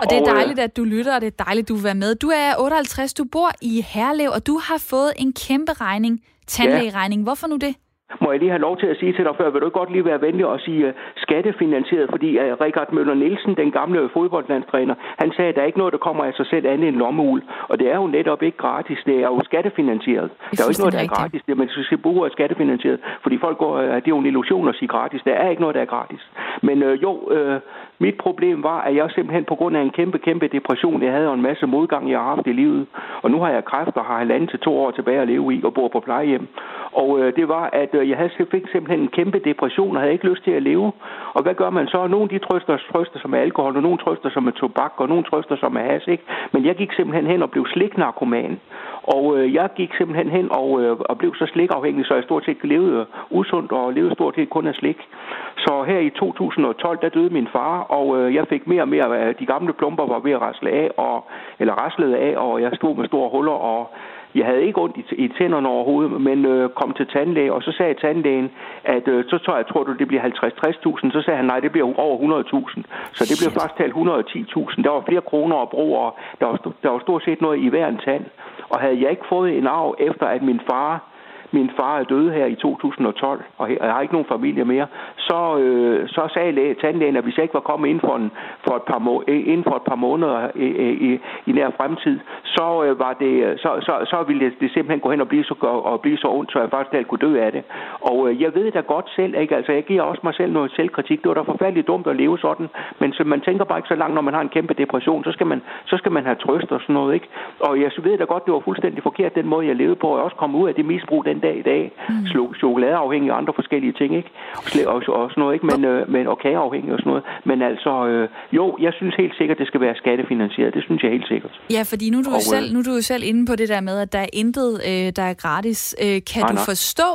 Og det er øh, dejligt, at du lytter, og det er dejligt, du vil være med. Du er 58, du bor i Herlev, og du har fået en kæmpe regning, tandlægeregning. Ja. Hvorfor nu det? Må jeg lige have lov til at sige til dig før, vil du godt lige være venlig og sige uh, skattefinansieret, fordi uh, Richard Møller Nielsen, den gamle fodboldlandstræner, han sagde, at der er ikke noget, der kommer af sig selv andet end lommeul. Og det er jo netop ikke gratis, det er jo skattefinansieret. Der er jo ikke noget, der er gratis, det man skal bruge er skattefinansieret, fordi folk går, uh, det er jo en illusion at sige gratis. Der er ikke noget, der er gratis. Men uh, jo, uh, mit problem var, at jeg simpelthen på grund af en kæmpe, kæmpe depression, jeg havde og en masse modgang, jeg har haft i livet, og nu har jeg kræft og har halvanden til to år tilbage at leve i og bor på plejehjem. Og øh, det var, at øh, jeg havde fik simpelthen en kæmpe depression og havde ikke lyst til at leve. Og hvad gør man så? Nogle de trøster, trøster sig med alkohol, og nogle trøster sig med tobak, og nogle trøster sig med has, ikke? Men jeg gik simpelthen hen og blev sliknarkoman. Og øh, jeg gik simpelthen hen og, øh, og blev så slikafhængig, så jeg stort set levede øh, usundt og levede stort set kun af slik. Så her i 2012, der døde min far, og øh, jeg fik mere og mere af de gamle plumper var ved at rasle af, og, eller raslede af, og jeg stod med store huller, og jeg havde ikke ondt i, i tænderne overhovedet, men øh, kom til tandlæge, og så sagde tandlægen, at øh, så tror jeg, tror du, det bliver 50-60.000. Så sagde han, nej, det bliver over 100.000. Så det blev faktisk talt 110.000. Der var flere kroner at bruge, og der var, der var stort set noget i hver en tand. Og havde jeg ikke fået en arv efter, at min far min far er død her i 2012, og jeg har ikke nogen familie mere, så, øh, så sagde læge, tandlægen, at hvis jeg ikke var kommet inden for, en, for, et, par må, øh, inden for et par måneder i, i, i nær fremtid, så øh, var det, så, så, så ville det, det simpelthen gå hen og blive så, og blive så ondt, så jeg faktisk alt kunne dø af det. Og øh, jeg ved da godt selv, ikke? Altså, jeg giver også mig selv noget selvkritik. Det var da forfærdeligt dumt at leve sådan, men så man tænker bare ikke så langt, når man har en kæmpe depression, så skal man, så skal man have trøst og sådan noget, ikke? Og jeg ved da godt, det var fuldstændig forkert, den måde, jeg levede på. og Jeg også kom ud af det misbrug den dag i dag. Mm. Chokoladeafhængig og andre forskellige ting, ikke? Og, og, og sådan noget, ikke? Men, øh, men, og kageafhængig og sådan noget. Men altså, øh, jo, jeg synes helt sikkert, det skal være skattefinansieret. Det synes jeg helt sikkert. Ja, fordi nu er du, og, selv, nu er du jo selv inde på det der med, at der er intet, øh, der er gratis. Øh, kan nej, du nej. forstå,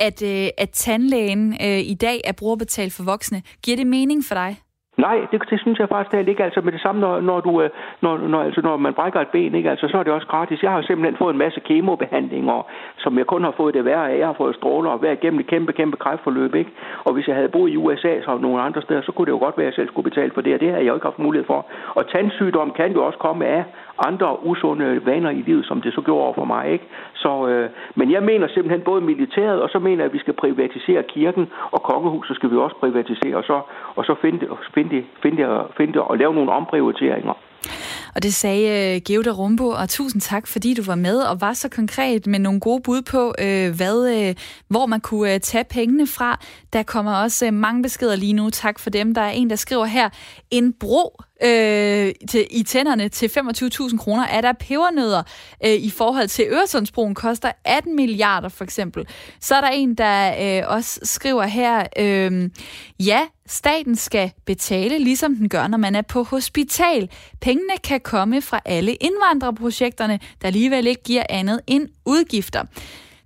at, øh, at tandlægen øh, i dag er brugerbetalt for voksne? Giver det mening for dig? Nej, det, det synes jeg faktisk det ikke. Altså med det samme, når, når, du, øh, når, når, altså, når man brækker et ben, ikke? Altså, så er det også gratis. Jeg har simpelthen fået en masse kemobehandlinger, som jeg kun har fået det værre af. Jeg har fået stråler og været igennem et kæmpe, kæmpe kræftforløb. Ikke? Og hvis jeg havde boet i USA og nogle andre steder, så kunne det jo godt være, at jeg selv skulle betale for det, og det har jeg jo ikke haft mulighed for. Og tandsygdom kan jo også komme af andre usunde vaner i livet, som det så gjorde for mig. Ikke? Så, øh, men jeg mener simpelthen både militæret, og så mener jeg, at vi skal privatisere kirken, og kongehuset skal vi også privatisere, og så, og så finde, finde, finde, finde og lave nogle omprioriteringer. Og det sagde øh, Geuda Rumbo, og tusind tak, fordi du var med og var så konkret med nogle gode bud på, øh, hvad, øh, hvor man kunne øh, tage pengene fra. Der kommer også øh, mange beskeder lige nu. Tak for dem. Der er en, der skriver her, en bro øh, til, i tænderne til 25.000 kroner. Er der pebernødder øh, i forhold til Øresundsbroen koster 18 milliarder for eksempel. Så er der en, der øh, også skriver her, øh, ja, staten skal betale, ligesom den gør, når man er på hospital. Pengene kan komme fra alle indvandrerprojekterne, der alligevel ikke giver andet end udgifter.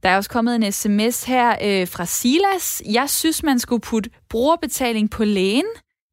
Der er også kommet en sms her øh, fra Silas. Jeg synes, man skulle putte brugerbetaling på lægen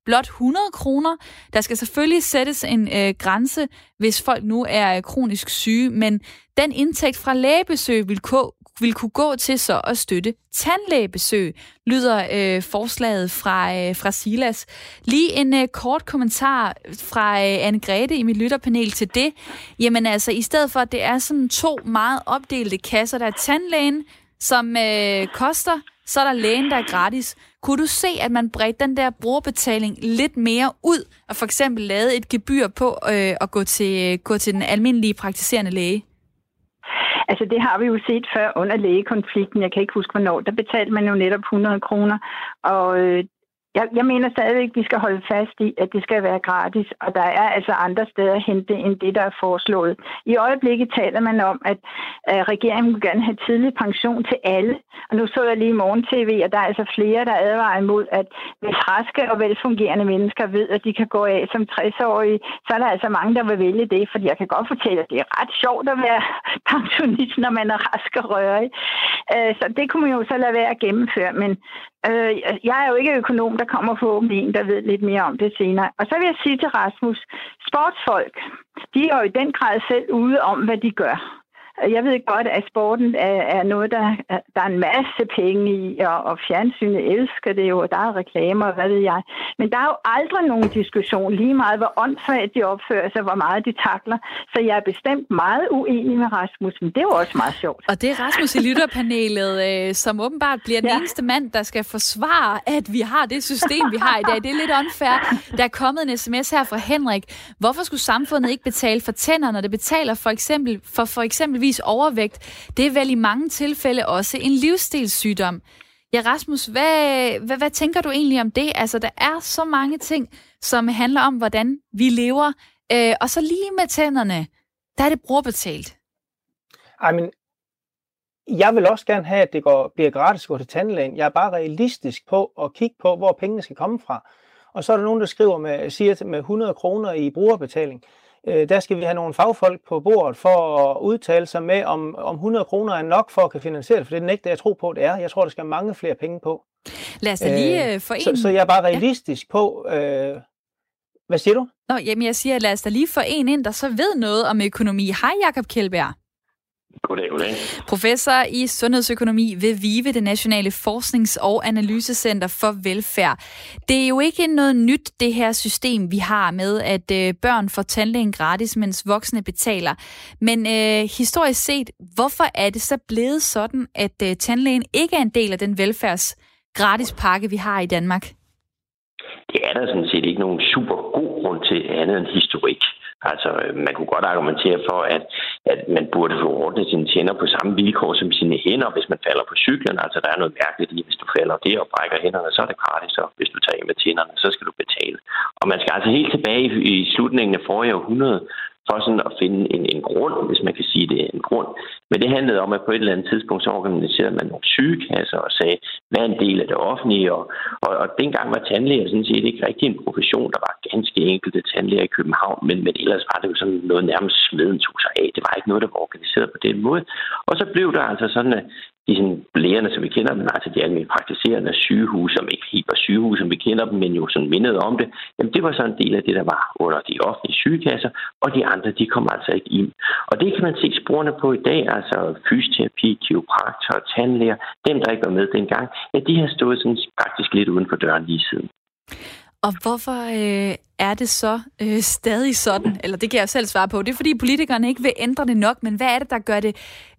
blot 100 kroner. Der skal selvfølgelig sættes en øh, grænse, hvis folk nu er øh, kronisk syge, men den indtægt fra lægebesøg vil, ko- vil kunne gå til så at støtte tandlægebesøg, lyder øh, forslaget fra, øh, fra Silas. Lige en øh, kort kommentar fra øh, Anne-Grethe i mit lytterpanel til det. Jamen altså, i stedet for, at det er sådan to meget opdelte kasser, der er tandlægen, som øh, koster så er der lægen, der er gratis. Kunne du se, at man bredte den der brugerbetaling lidt mere ud, og for eksempel lavede et gebyr på øh, at gå til, gå til den almindelige praktiserende læge? Altså det har vi jo set før under lægekonflikten. Jeg kan ikke huske, hvornår. Der betalte man jo netop 100 kroner. Og øh, jeg, jeg mener stadigvæk, at vi skal holde fast i, at det skal være gratis, og der er altså andre steder at hente end det, der er foreslået. I øjeblikket taler man om, at, at regeringen vil gerne have tidlig pension til alle. Og nu så jeg lige i morgen tv, at der er altså flere, der advarer imod, at hvis raske og velfungerende mennesker ved, at de kan gå af som 60-årige, så er der altså mange, der vil vælge det, fordi jeg kan godt fortælle, at det er ret sjovt at være pensionist, når man er rask og rørig. Øh, så det kunne man jo så lade være at gennemføre, men Øh, jeg er jo ikke økonom, der kommer på en, der ved lidt mere om det senere. Og så vil jeg sige til Rasmus, sportsfolk, de er jo i den grad selv ude om, hvad de gør. Jeg ved godt, at sporten er, er noget, der, der er en masse penge i, og, og fjernsynet elsker det jo, og der er reklamer, hvad ved jeg. Men der er jo aldrig nogen diskussion lige meget, hvor åndssvagt de opfører sig, hvor meget de takler. Så jeg er bestemt meget uenig med Rasmus, men det er jo også meget sjovt. Og det er Rasmus i lytterpanelet, øh, som åbenbart bliver den ja. eneste mand, der skal forsvare, at vi har det system, vi har i dag. Det er lidt unfair. Der er kommet en sms her fra Henrik. Hvorfor skulle samfundet ikke betale for tænder, når det betaler for eksempel for, for eksempel eksempelvis overvægt, det er vel i mange tilfælde også en livsstilssygdom. Ja, Rasmus, hvad, hvad, hvad tænker du egentlig om det? Altså, der er så mange ting, som handler om, hvordan vi lever. Øh, og så lige med tænderne, der er det brugerbetalt. Ej, men jeg vil også gerne have, at det går, bliver gratis at gå til tandlægen. Jeg er bare realistisk på at kigge på, hvor pengene skal komme fra. Og så er der nogen, der skriver med, siger med 100 kroner i brugerbetaling øh, der skal vi have nogle fagfolk på bordet for at udtale sig med, om, om 100 kroner er nok for at kan finansiere det, for det er nægter jeg tror på, det er. Jeg tror, der skal mange flere penge på. Lad os da lige øh, øh, få en... Så, så jeg er bare realistisk ja. på... Øh, hvad siger du? Nå, jamen jeg siger, lad os da lige få en ind, der så ved noget om økonomi. Hej Jakob Kjeldberg. Goddag, goddag. Professor i sundhedsøkonomi ved VIVE, det Nationale Forsknings- og Analysecenter for Velfærd. Det er jo ikke noget nyt, det her system, vi har med, at øh, børn får tandlægen gratis, mens voksne betaler. Men øh, historisk set, hvorfor er det så blevet sådan, at øh, tandlægen ikke er en del af den velfærds gratis pakke, vi har i Danmark? Det er der sådan set ikke nogen super god grund til andet end historik. Altså, man kunne godt argumentere for, at, at man burde få ordnet sine tænder på samme vilkår som sine hænder, hvis man falder på cyklen. Altså, der er noget mærkeligt i, hvis du falder der og brækker hænderne, så er det gratis, og hvis du tager med tænderne, så skal du betale. Og man skal altså helt tilbage i, i slutningen af forrige århundrede for sådan at finde en, en grund, hvis man kan sige det, er en grund. Men det handlede om, at på et eller andet tidspunkt så organiserede man nogle sygekasser og sagde, hvad er en del af det offentlige? Og, og, og dengang var tandlæger sådan set ikke rigtig en profession. Der var ganske enkelte tandlæger i København, men, men ellers var det jo sådan noget nærmest smeden tog sig af. Det var ikke noget, der var organiseret på den måde. Og så blev der altså sådan, at de sådan, lægerne, som vi kender dem, altså de almindelige praktiserende sygehus, som ikke helt var sygehus, som vi kender dem, men jo sådan mindede om det, jamen det var så en del af det, der var under de offentlige sygekasser, og de andre, de kom altså ikke ind. Og det kan man se sporene på i dag, altså fysioterapi, kiropraktor, tandlæger, dem, der ikke var med dengang, ja, de har stået sådan praktisk lidt uden for døren lige siden. Og hvorfor øh, er det så øh, stadig sådan? Eller det kan jeg selv svare på. Det er fordi politikerne ikke vil ændre det nok, men hvad er det, der gør det,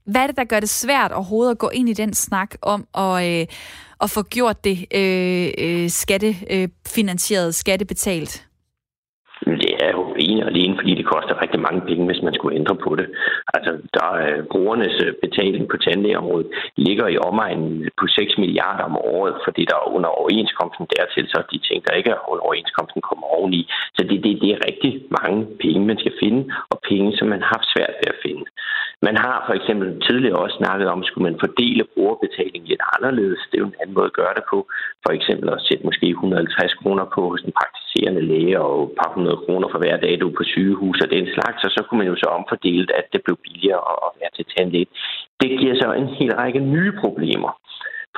hvad er det, der gør det svært overhovedet at gå ind i den snak om at, øh, at få gjort det øh, øh, skattefinansieret, øh, skattebetalt? Er jo ene og alene, fordi det koster rigtig mange penge, hvis man skulle ændre på det. Altså, der er brugernes øh, betaling på tandlægeområdet ligger i omegnen på 6 milliarder om året, fordi der er under overenskomsten dertil, så de ting, der ikke er under overenskomsten, kommer oveni. Så det, det, det er rigtig mange penge, man skal finde, og penge, som man har haft svært ved at finde. Man har for eksempel tidligere også snakket om, skulle man fordele brugerbetaling lidt anderledes. Det er jo en anden måde at gøre det på. For eksempel at sætte måske 150 kroner på hos en praktiserende læge og et par hundrede kroner for hver dag, du er på sygehus og den slags. Og så kunne man jo så omfordele at det blev billigere at være til tandlæge. Det giver så en hel række nye problemer.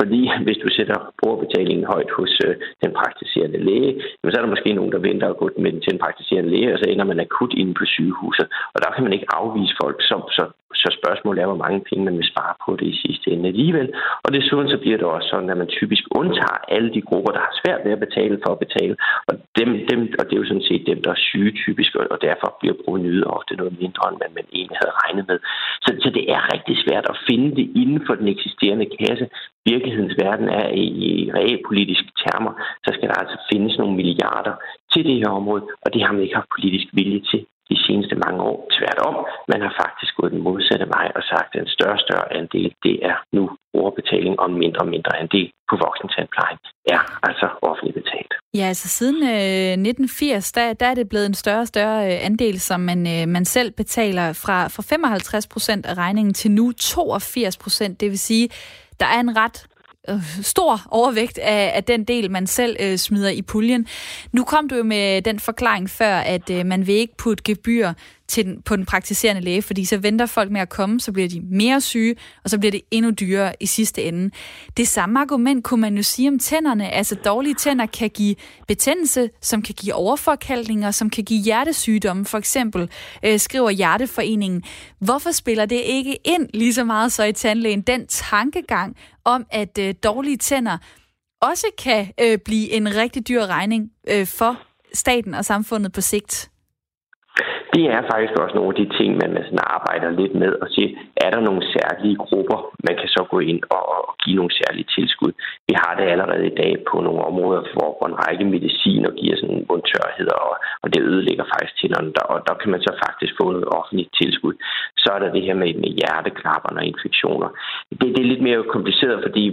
Fordi hvis du sætter brugerbetalingen højt hos øh, den praktiserende læge, så er der måske nogen, der venter at gå med den til en praktiserende læge, og så ender man akut inde på sygehuset. Og der kan man ikke afvise folk, så, så, så spørgsmålet er, hvor mange penge man vil spare på det i sidste ende alligevel. Og desuden så bliver det også sådan, at man typisk undtager alle de grupper, der har svært ved at betale for at betale. Og, dem, dem, og det er jo sådan set dem, der er syge typisk, og derfor bliver provenyet ofte noget mindre, end man, man egentlig havde regnet med. Så, så det er rigtig svært at finde det inden for den eksisterende kasse virkelighedens verden er i, i realpolitiske termer, så skal der altså findes nogle milliarder til det her område, og det har man ikke haft politisk vilje til de seneste mange år. Tværtom, man har faktisk gået den modsatte vej og sagt, at en større og større andel, det er nu overbetaling, og en mindre og mindre andel på voksentandplejen er altså offentligt betalt. Ja, altså siden øh, 1980, der, der er det blevet en større og større øh, andel, som man, øh, man selv betaler fra, fra 55 procent af regningen til nu 82 procent. Det vil sige, der er en ret øh, stor overvægt af, af den del, man selv øh, smider i puljen. Nu kom du jo med den forklaring før, at øh, man vil ikke putte gebyr til den, på den praktiserende læge, fordi så venter folk med at komme, så bliver de mere syge, og så bliver det endnu dyrere i sidste ende. Det samme argument kunne man jo sige om tænderne. Altså dårlige tænder kan give betændelse, som kan give overforkalkninger, som kan give hjertesygdomme, for eksempel, øh, skriver Hjerteforeningen. Hvorfor spiller det ikke ind lige så meget så i tandlægen, den tankegang om, at øh, dårlige tænder også kan øh, blive en rigtig dyr regning øh, for staten og samfundet på sigt? Det er faktisk også nogle af de ting, man sådan arbejder lidt med og sige, er der nogle særlige grupper, man kan så gå ind og, og give nogle særlige tilskud. Vi har det allerede i dag på nogle områder, hvor en række mediciner giver sådan mundtørhed, og, og det ødelægger faktisk tænderne, der, og der kan man så faktisk få noget offentligt tilskud. Så er der det her med, med hjerteklapper og infektioner. Det, det er lidt mere kompliceret, fordi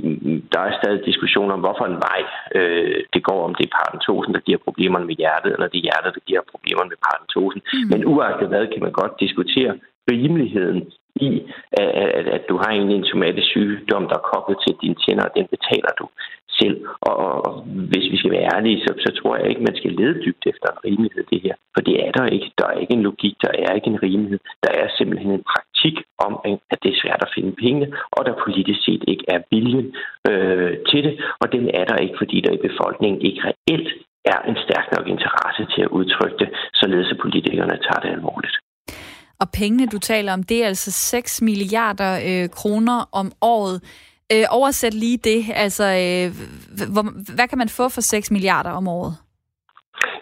der er stadig diskussioner om, hvorfor en vej øh, det går, om det er parentosen, der giver problemerne med hjertet, eller det er hjertet, der giver problemerne med parentosen. Mm. Men uagtet hvad, kan man godt diskutere rimeligheden i, at, at, at du har en, en somatisk sygdom, der er koblet til dine tænder, og den betaler du selv. Og, og hvis vi skal være ærlige, så, så tror jeg ikke, man skal lede dybt efter en rimelighed det her. For det er der ikke. Der er ikke en logik, der er ikke en rimelighed. Der er simpelthen en praktik om, at det er svært at finde penge, og der politisk set ikke er viljen øh, til det. Og den er der ikke, fordi der i befolkningen ikke reelt er en stærk nok interesse til at udtrykke det, således at politikerne tager det alvorligt. Og pengene, du taler om, det er altså 6 milliarder øh, kroner om året. Øh, oversæt lige det. Altså, øh, hvor, hvad kan man få for 6 milliarder om året?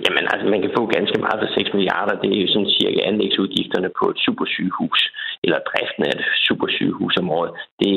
Jamen, altså, man kan få ganske meget for 6 milliarder. Det er jo sådan cirka anlægsudgifterne på et supersygehus, eller driften af et supersygehus om året. Det,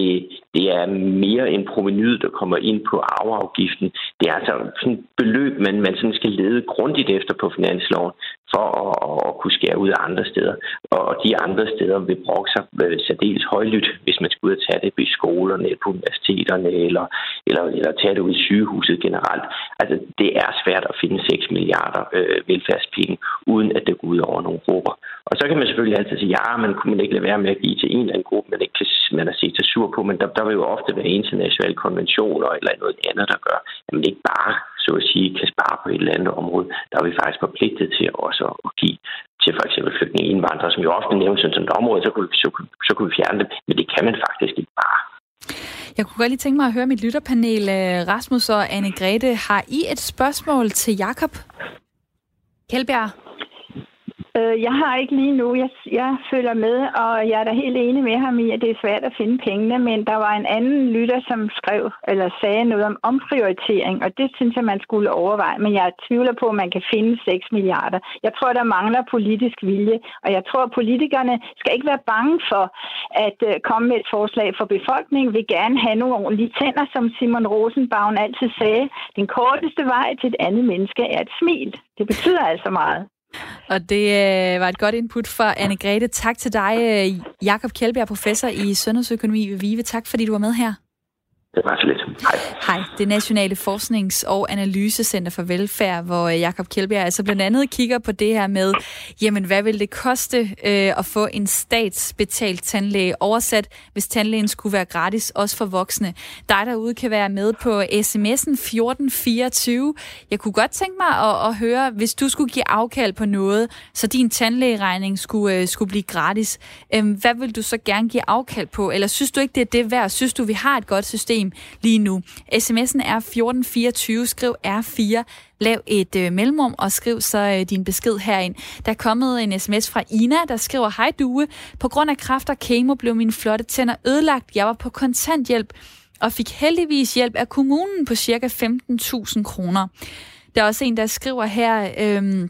det er mere end provenyet, der kommer ind på arveafgiften. Det er altså sådan et beløb, man, man sådan skal lede grundigt efter på finansloven for at, at kunne skære ud af andre steder. Og de andre steder vil brokke sig særdeles højlydt, hvis man skulle ud og tage det i skolerne, på universiteterne, eller, eller, eller tage det ud i sygehuset generelt. Altså, det er svært at finde 6 milliarder øh, velfærdspenge, uden at det går ud over nogle grupper. Og så kan man selvfølgelig altid sige, ja, man kunne man ikke lade være med at give til en eller anden gruppe, man ikke kan, man har set sig sur på, men der, der vil jo ofte være internationale konventioner eller noget andet, der gør, at man ikke bare så at sige, kan spare på et eller andet område, der er vi faktisk forpligtet til også at give til for eksempel flygtninge indvandrere, som jo ofte nævnes som et område, så kunne, så, så kunne vi fjerne det, men det kan man faktisk ikke bare. Jeg kunne godt lige tænke mig at høre mit lytterpanel. Øh, Rasmus og anne Grete, har I et spørgsmål til Jakob Kjeldbjerg? Øh, jeg har ikke lige nu. Jeg, jeg følger med, og jeg er da helt enig med ham i, at det er svært at finde pengene, men der var en anden lytter, som skrev eller sagde noget om omprioritering, og det synes jeg, man skulle overveje. Men jeg tvivler på, at man kan finde 6 milliarder. Jeg tror, der mangler politisk vilje, og jeg tror, at politikerne skal ikke være bange for at øh, komme med et forslag for befolkningen. Vi gerne have nogle ordentlige tænder, som Simon Rosenbaum altid sagde. Den korteste vej til et andet menneske er et smil. Det betyder altså meget. Og det øh, var et godt input for anne Grete. Tak til dig, øh, Jakob Kjeldbjerg, professor i sundhedsøkonomi ved VIVE. Tak fordi du var med her. Det var så lidt. Hej. Hej. Det Nationale Forsknings- og Analysecenter for Velfærd, hvor øh, Jakob Kjeldbjerg altså blandt andet kigger på det her med, jamen hvad vil det koste øh, at få en statsbetalt tandlæge oversat, hvis tandlægen skulle være gratis, også for voksne. Dig derude kan være med på sms'en 1424. Jeg kunne godt tænke mig at, at høre, hvis du skulle give afkald på noget, så din tandlægeregning skulle, øh, skulle blive gratis, øh, hvad vil du så gerne give afkald på? Eller synes du ikke, det er det værd? Synes du, vi har et godt system? Problem lige nu. SMS'en er 1424, skriv R4, lav et øh, mellemrum og skriv så øh, din besked herind. Der er kommet en sms fra Ina, der skriver, Hej Due, på grund af kræft og kemo blev mine flotte tænder ødelagt. Jeg var på kontanthjælp og fik heldigvis hjælp af kommunen på cirka 15.000 kroner. Der er også en, der skriver her... Øh,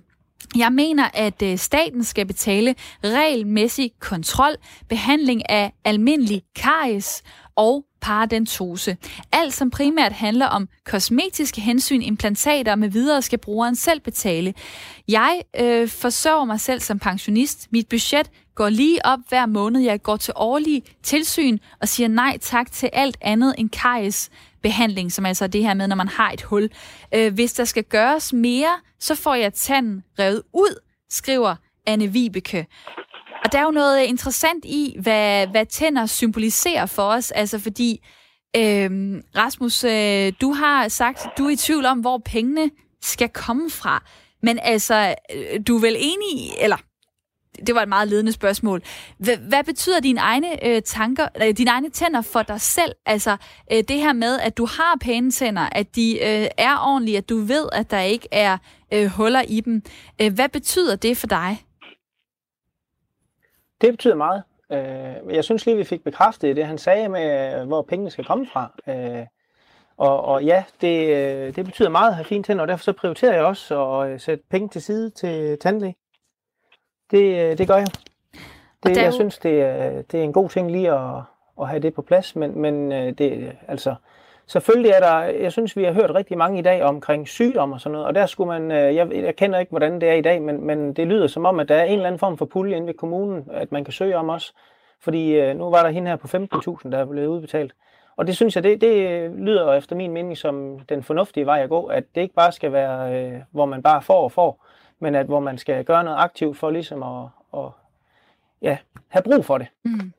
jeg mener, at øh, staten skal betale regelmæssig kontrol, behandling af almindelig karies og paradentose. Alt, som primært handler om kosmetiske hensyn, implantater med videre, skal brugeren selv betale. Jeg øh, forsørger mig selv som pensionist. Mit budget går lige op hver måned. Jeg går til årlige tilsyn og siger nej tak til alt andet end karies behandling, som altså er det her med, når man har et hul. Øh, hvis der skal gøres mere, så får jeg tanden revet ud, skriver Anne Vibeke. Og der er jo noget øh, interessant i, hvad, hvad tænder symboliserer for os, altså fordi Øhm, Rasmus, øh, du har sagt, du er i tvivl om, hvor pengene skal komme fra. Men altså, øh, du er vel enig i, eller det var et meget ledende spørgsmål. Hvad, hvad betyder dine egne øh, tanker, øh, dine egne tænder for dig selv? Altså øh, det her med, at du har pæne tænder, at de øh, er ordentlige, at du ved, at der ikke er øh, huller i dem. Øh, hvad betyder det for dig? Det betyder meget. Øh, jeg synes lige, vi fik bekræftet det, han sagde med, hvor pengene skal komme fra. Øh, og, og ja, det, øh, det betyder meget at have fine tænder, og derfor så prioriterer jeg også at øh, sætte penge til side til tandlæge. Det, øh, det gør jeg. Det, jeg synes, det er, det er en god ting lige at, at have det på plads, men, men det, altså, selvfølgelig er der, jeg synes, vi har hørt rigtig mange i dag omkring sygdom og sådan noget, og der skulle man, øh, jeg, jeg kender ikke, hvordan det er i dag, men, men det lyder som om, at der er en eller anden form for pulje inde ved kommunen, at man kan søge om også, fordi øh, nu var der hende her på 15.000, der er blevet udbetalt. Og det synes jeg, det, det øh, lyder efter min mening som den fornuftige vej at gå, at det ikke bare skal være, øh, hvor man bare får og får, men at hvor man skal gøre noget aktivt for ligesom at, at ja, have brug for det. Mm.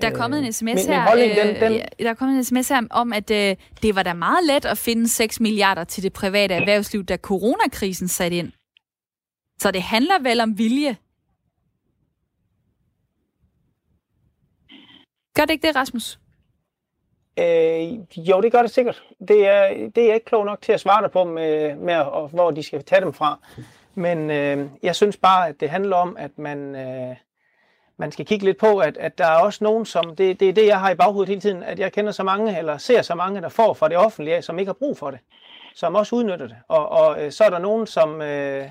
Der er kommet en sms her, holdning, den, den... Øh, der er kommet en sms her om, at øh, det var da meget let at finde 6 milliarder til det private erhvervsliv, da coronakrisen satte ind. Så det handler vel om vilje? Gør det ikke det, Rasmus? Øh, jo, det gør det sikkert. Det er, det er jeg ikke klog nok til at svare dig på, med, med og, hvor de skal tage dem fra. Men øh, jeg synes bare, at det handler om, at man, øh, man skal kigge lidt på, at, at der er også nogen, som... Det, det er det, jeg har i baghovedet hele tiden, at jeg kender så mange, eller ser så mange, der får fra det offentlige, som ikke har brug for det. Som også udnytter det. Og, og øh, så er der nogen, som, øh,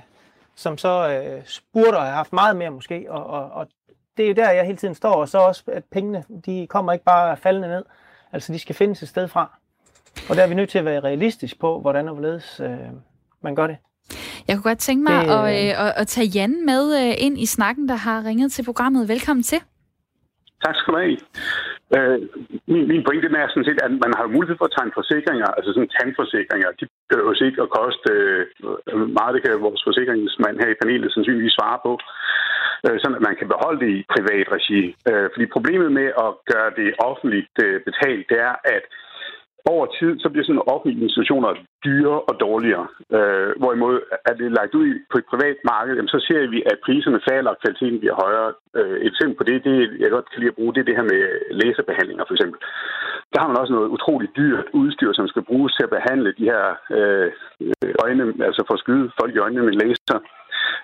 som så øh, spurgte og har haft meget mere måske. Og, og, og det er jo der, jeg hele tiden står. Og så også, at pengene, de kommer ikke bare faldende ned. Altså, de skal findes et sted fra. Og der er vi nødt til at være realistisk på, hvordan og hvorledes øh, man gør det. Jeg kunne godt tænke mig det, at, øh, at, at tage Jan med øh, ind i snakken, der har ringet til programmet. Velkommen til. Tak skal du have. Øh, min, min pointe er sådan set, at man har mulighed for at tegne forsikringer, altså sådan tandforsikringer. De behøver ikke at koste øh, meget, det kan vores forsikringsmand her i panelet sandsynligvis svare på, øh, sådan at man kan beholde det i privat regi. Øh, fordi problemet med at gøre det offentligt øh, betalt, det er, at over tid, så bliver sådan offentlige institutioner dyre og dårligere. Øh, hvorimod er det lagt ud på et privat marked, jamen, så ser vi, at priserne falder, og kvaliteten bliver højere. Øh, et eksempel på det, det, jeg godt kan lide at bruge, det er det her med laserbehandlinger for eksempel. Der har man også noget utroligt dyrt udstyr, som skal bruges til at behandle de her øh, øjne, altså for at skyde folk i øjnene med laser.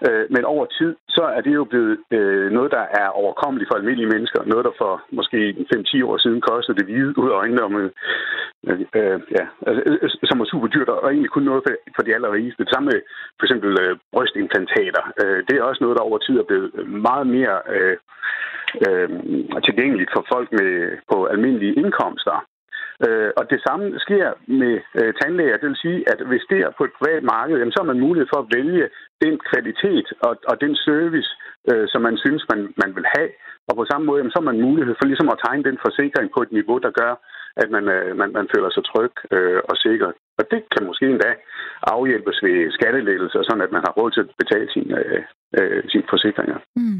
Øh, men over tid, så er det jo blevet øh, noget, der er overkommeligt for almindelige mennesker. Noget, der for måske 5-10 år siden kostede det hvide ud af øjnene, om, øh, øh, ja, altså, øh, øh som var super dyrt, og egentlig kun noget for, for de allerrigeste. Det samme med for eksempel øh, brystimplantater. Øh, det er også noget, der over tid er blevet meget mere øh, øh, tilgængeligt for folk med på almindelige indkomster. Øh, og det samme sker med øh, tandlæger. Det vil sige, at hvis det er på et privat marked, jamen, så har man mulighed for at vælge den kvalitet og, og den service, øh, som man synes, man, man vil have. Og på samme måde, jamen, så har man mulighed for ligesom at tegne den forsikring på et niveau, der gør, at man, øh, man, man føler sig tryg øh, og sikker. Og det kan måske endda afhjælpes ved skattelettelser, sådan at man har råd til at betale sine, øh, øh, sine forsikringer. Mm.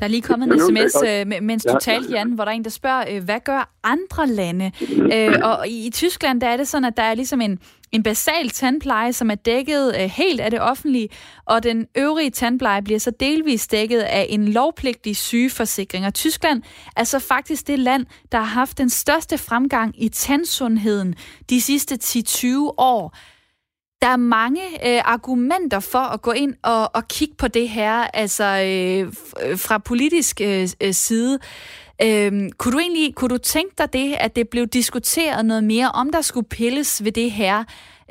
Der er lige kommet en sms, øh, mens du talte, Jan, hvor der er en, der spørger, øh, hvad gør andre lande? Øh, og i Tyskland, der er det sådan, at der er ligesom en, en basal tandpleje, som er dækket helt af det offentlige, og den øvrige tandpleje bliver så delvis dækket af en lovpligtig sygeforsikring. Og Tyskland er så faktisk det land, der har haft den største fremgang i tandsundheden de sidste 10-20 år. Der er mange øh, argumenter for at gå ind og, og kigge på det her, altså øh, øh fra politisk øh, øh side. Øh, kunne du egentlig kunne du tænke dig det, at det blev diskuteret noget mere, om der skulle pilles ved det her?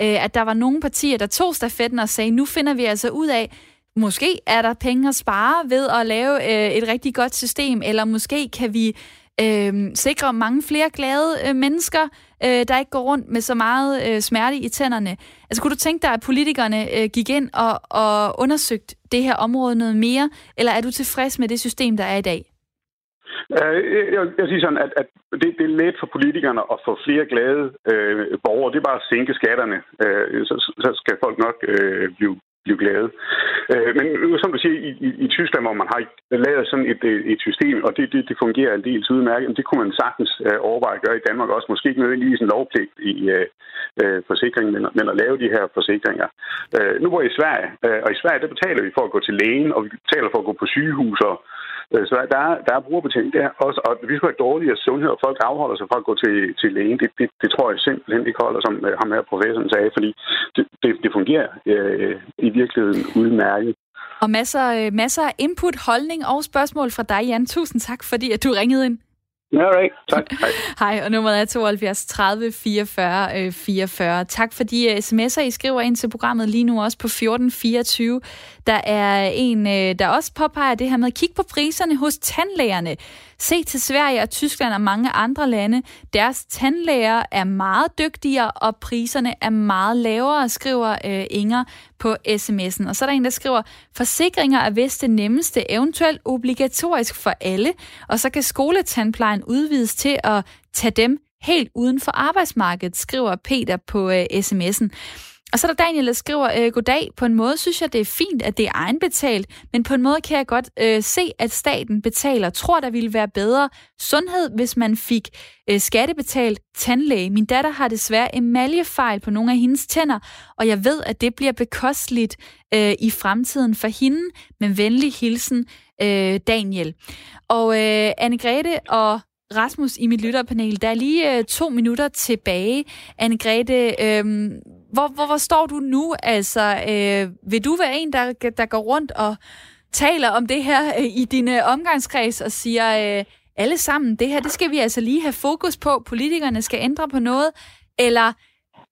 Øh, at der var nogle partier, der tog stafetten og sagde, nu finder vi altså ud af, måske er der penge at spare ved at lave øh, et rigtig godt system, eller måske kan vi øh, sikre mange flere glade øh, mennesker, øh, der ikke går rundt med så meget øh, smerte i tænderne. Altså kunne du tænke dig, at politikerne øh, gik ind og, og undersøgte det her område noget mere, eller er du tilfreds med det system, der er i dag? Øh, jeg, jeg siger sådan, at, at det, det er let for politikerne at få flere glade øh, borgere. Det er bare at sænke skatterne. Øh, så, så skal folk nok øh, blive blive glade. Øh, men som du siger, i, i, i Tyskland, hvor man har lavet sådan et, et system, og det, det, det fungerer en del udmærket, det kunne man sagtens øh, overveje at gøre i Danmark også. Måske ikke nødvendigvis en lovpligt i øh, øh forsikringen, men, men at lave de her forsikringer. Øh, nu var jeg i Sverige, øh, og i Sverige der betaler vi for at gå til lægen, og vi betaler for at gå på sygehus og Øh, så der er, der er brugerbetjening der også, og vi skal have dårligere sundhed, og folk afholder sig fra at gå til, til lægen. Det, det, det tror jeg simpelthen ikke holder, som øh, ham her professoren sagde, fordi det, det, det fungerer øh, i virkeligheden udmærket. Og masser, øh, masser af input, holdning og spørgsmål fra dig, Jan. Tusind tak, fordi at du ringede ind. Alright, tak. Hej. Hej, og nummeret er 72 30 44 44. Tak for de sms'er, I skriver ind til programmet lige nu også på 1424. Der er en, øh, der også påpeger det her med at kigge på priserne hos tandlægerne. Se til Sverige og Tyskland og mange andre lande. Deres tandlæger er meget dygtigere, og priserne er meget lavere, skriver øh, Inger på sms'en. Og så er der en, der skriver, forsikringer er vist det nemmeste, eventuelt obligatorisk for alle, og så kan skoletandplejen udvides til at tage dem helt uden for arbejdsmarkedet, skriver Peter på øh, sms'en. Og så er der Daniel, der skriver, øh, goddag, på en måde synes jeg, det er fint, at det er egenbetalt, men på en måde kan jeg godt øh, se, at staten betaler. Tror, der ville være bedre sundhed, hvis man fik øh, skattebetalt tandlæge. Min datter har desværre emaljefejl på nogle af hendes tænder, og jeg ved, at det bliver bekosteligt øh, i fremtiden for hende. Men venlig hilsen, øh, Daniel. Og øh, Anne-Grethe og Rasmus i mit lytterpanel. Der er lige øh, to minutter tilbage. Anne-Grete, øh, hvor, hvor, hvor står du nu? Altså, øh, vil du være en, der, der går rundt og taler om det her øh, i dine øh, omgangskreds og siger, øh, alle sammen, det her, det skal vi altså lige have fokus på. Politikerne skal ændre på noget. Eller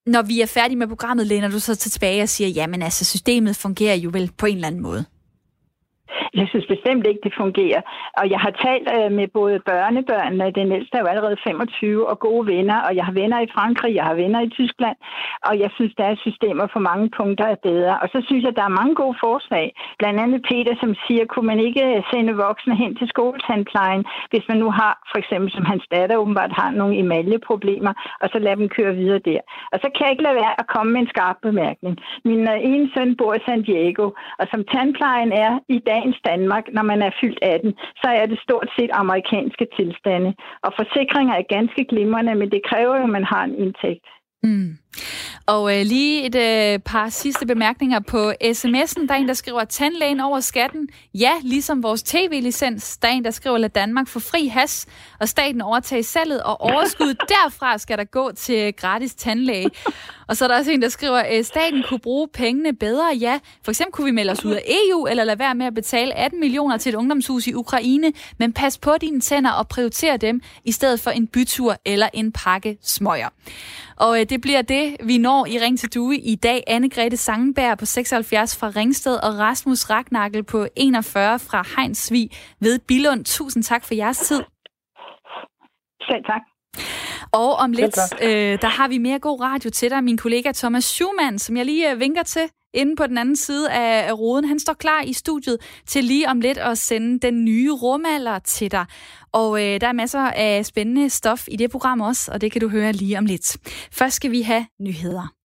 når vi er færdige med programmet, læner du så tilbage og siger, jamen altså, systemet fungerer jo vel på en eller anden måde. Jeg synes bestemt ikke, det fungerer. Og jeg har talt øh, med både børnebørnene, den ældste er jo allerede 25, og gode venner, og jeg har venner i Frankrig, jeg har venner i Tyskland, og jeg synes, der er systemer for mange punkter er bedre. Og så synes jeg, der er mange gode forslag. Blandt andet Peter, som siger, kunne man ikke øh, sende voksne hen til skoletandplejen, hvis man nu har, for eksempel som hans datter åbenbart har nogle emaljeproblemer, og så lade dem køre videre der. Og så kan jeg ikke lade være at komme med en skarp bemærkning. Min øh, ene søn bor i San Diego, og som tandplejen er i dagens Danmark, når man er fyldt 18, så er det stort set amerikanske tilstande. Og forsikringer er ganske glimrende, men det kræver jo, at man har en indtægt. Mm. Og øh, lige et øh, par sidste bemærkninger på sms'en. Der er en, der skriver, tandlægen over skatten. Ja, ligesom vores tv-licens. Der er en, der skriver, lad Danmark få fri has, og staten overtage salget, og overskud derfra skal der gå til gratis tandlæge. Og så er der også en, der skriver, at staten kunne bruge pengene bedre. Ja, for eksempel kunne vi melde os ud af EU, eller lade være med at betale 18 millioner til et ungdomshus i Ukraine, men pas på dine tænder og prioriter dem, i stedet for en bytur eller en pakke smøger. Og øh, det bliver det, vi når i Ring til Due i dag. Anne-Grethe Sangenberg på 76 fra Ringsted og Rasmus Ragnakkel på 41 fra Heinsvig ved Bilund. Tusind tak for jeres tid. Selv tak. Og om lidt, øh, der har vi mere god radio til dig. Min kollega Thomas Schumann, som jeg lige øh, vinker til inde på den anden side af, roden, han står klar i studiet til lige om lidt at sende den nye rumalder til dig. Og øh, der er masser af spændende stof i det program også, og det kan du høre lige om lidt. Først skal vi have nyheder.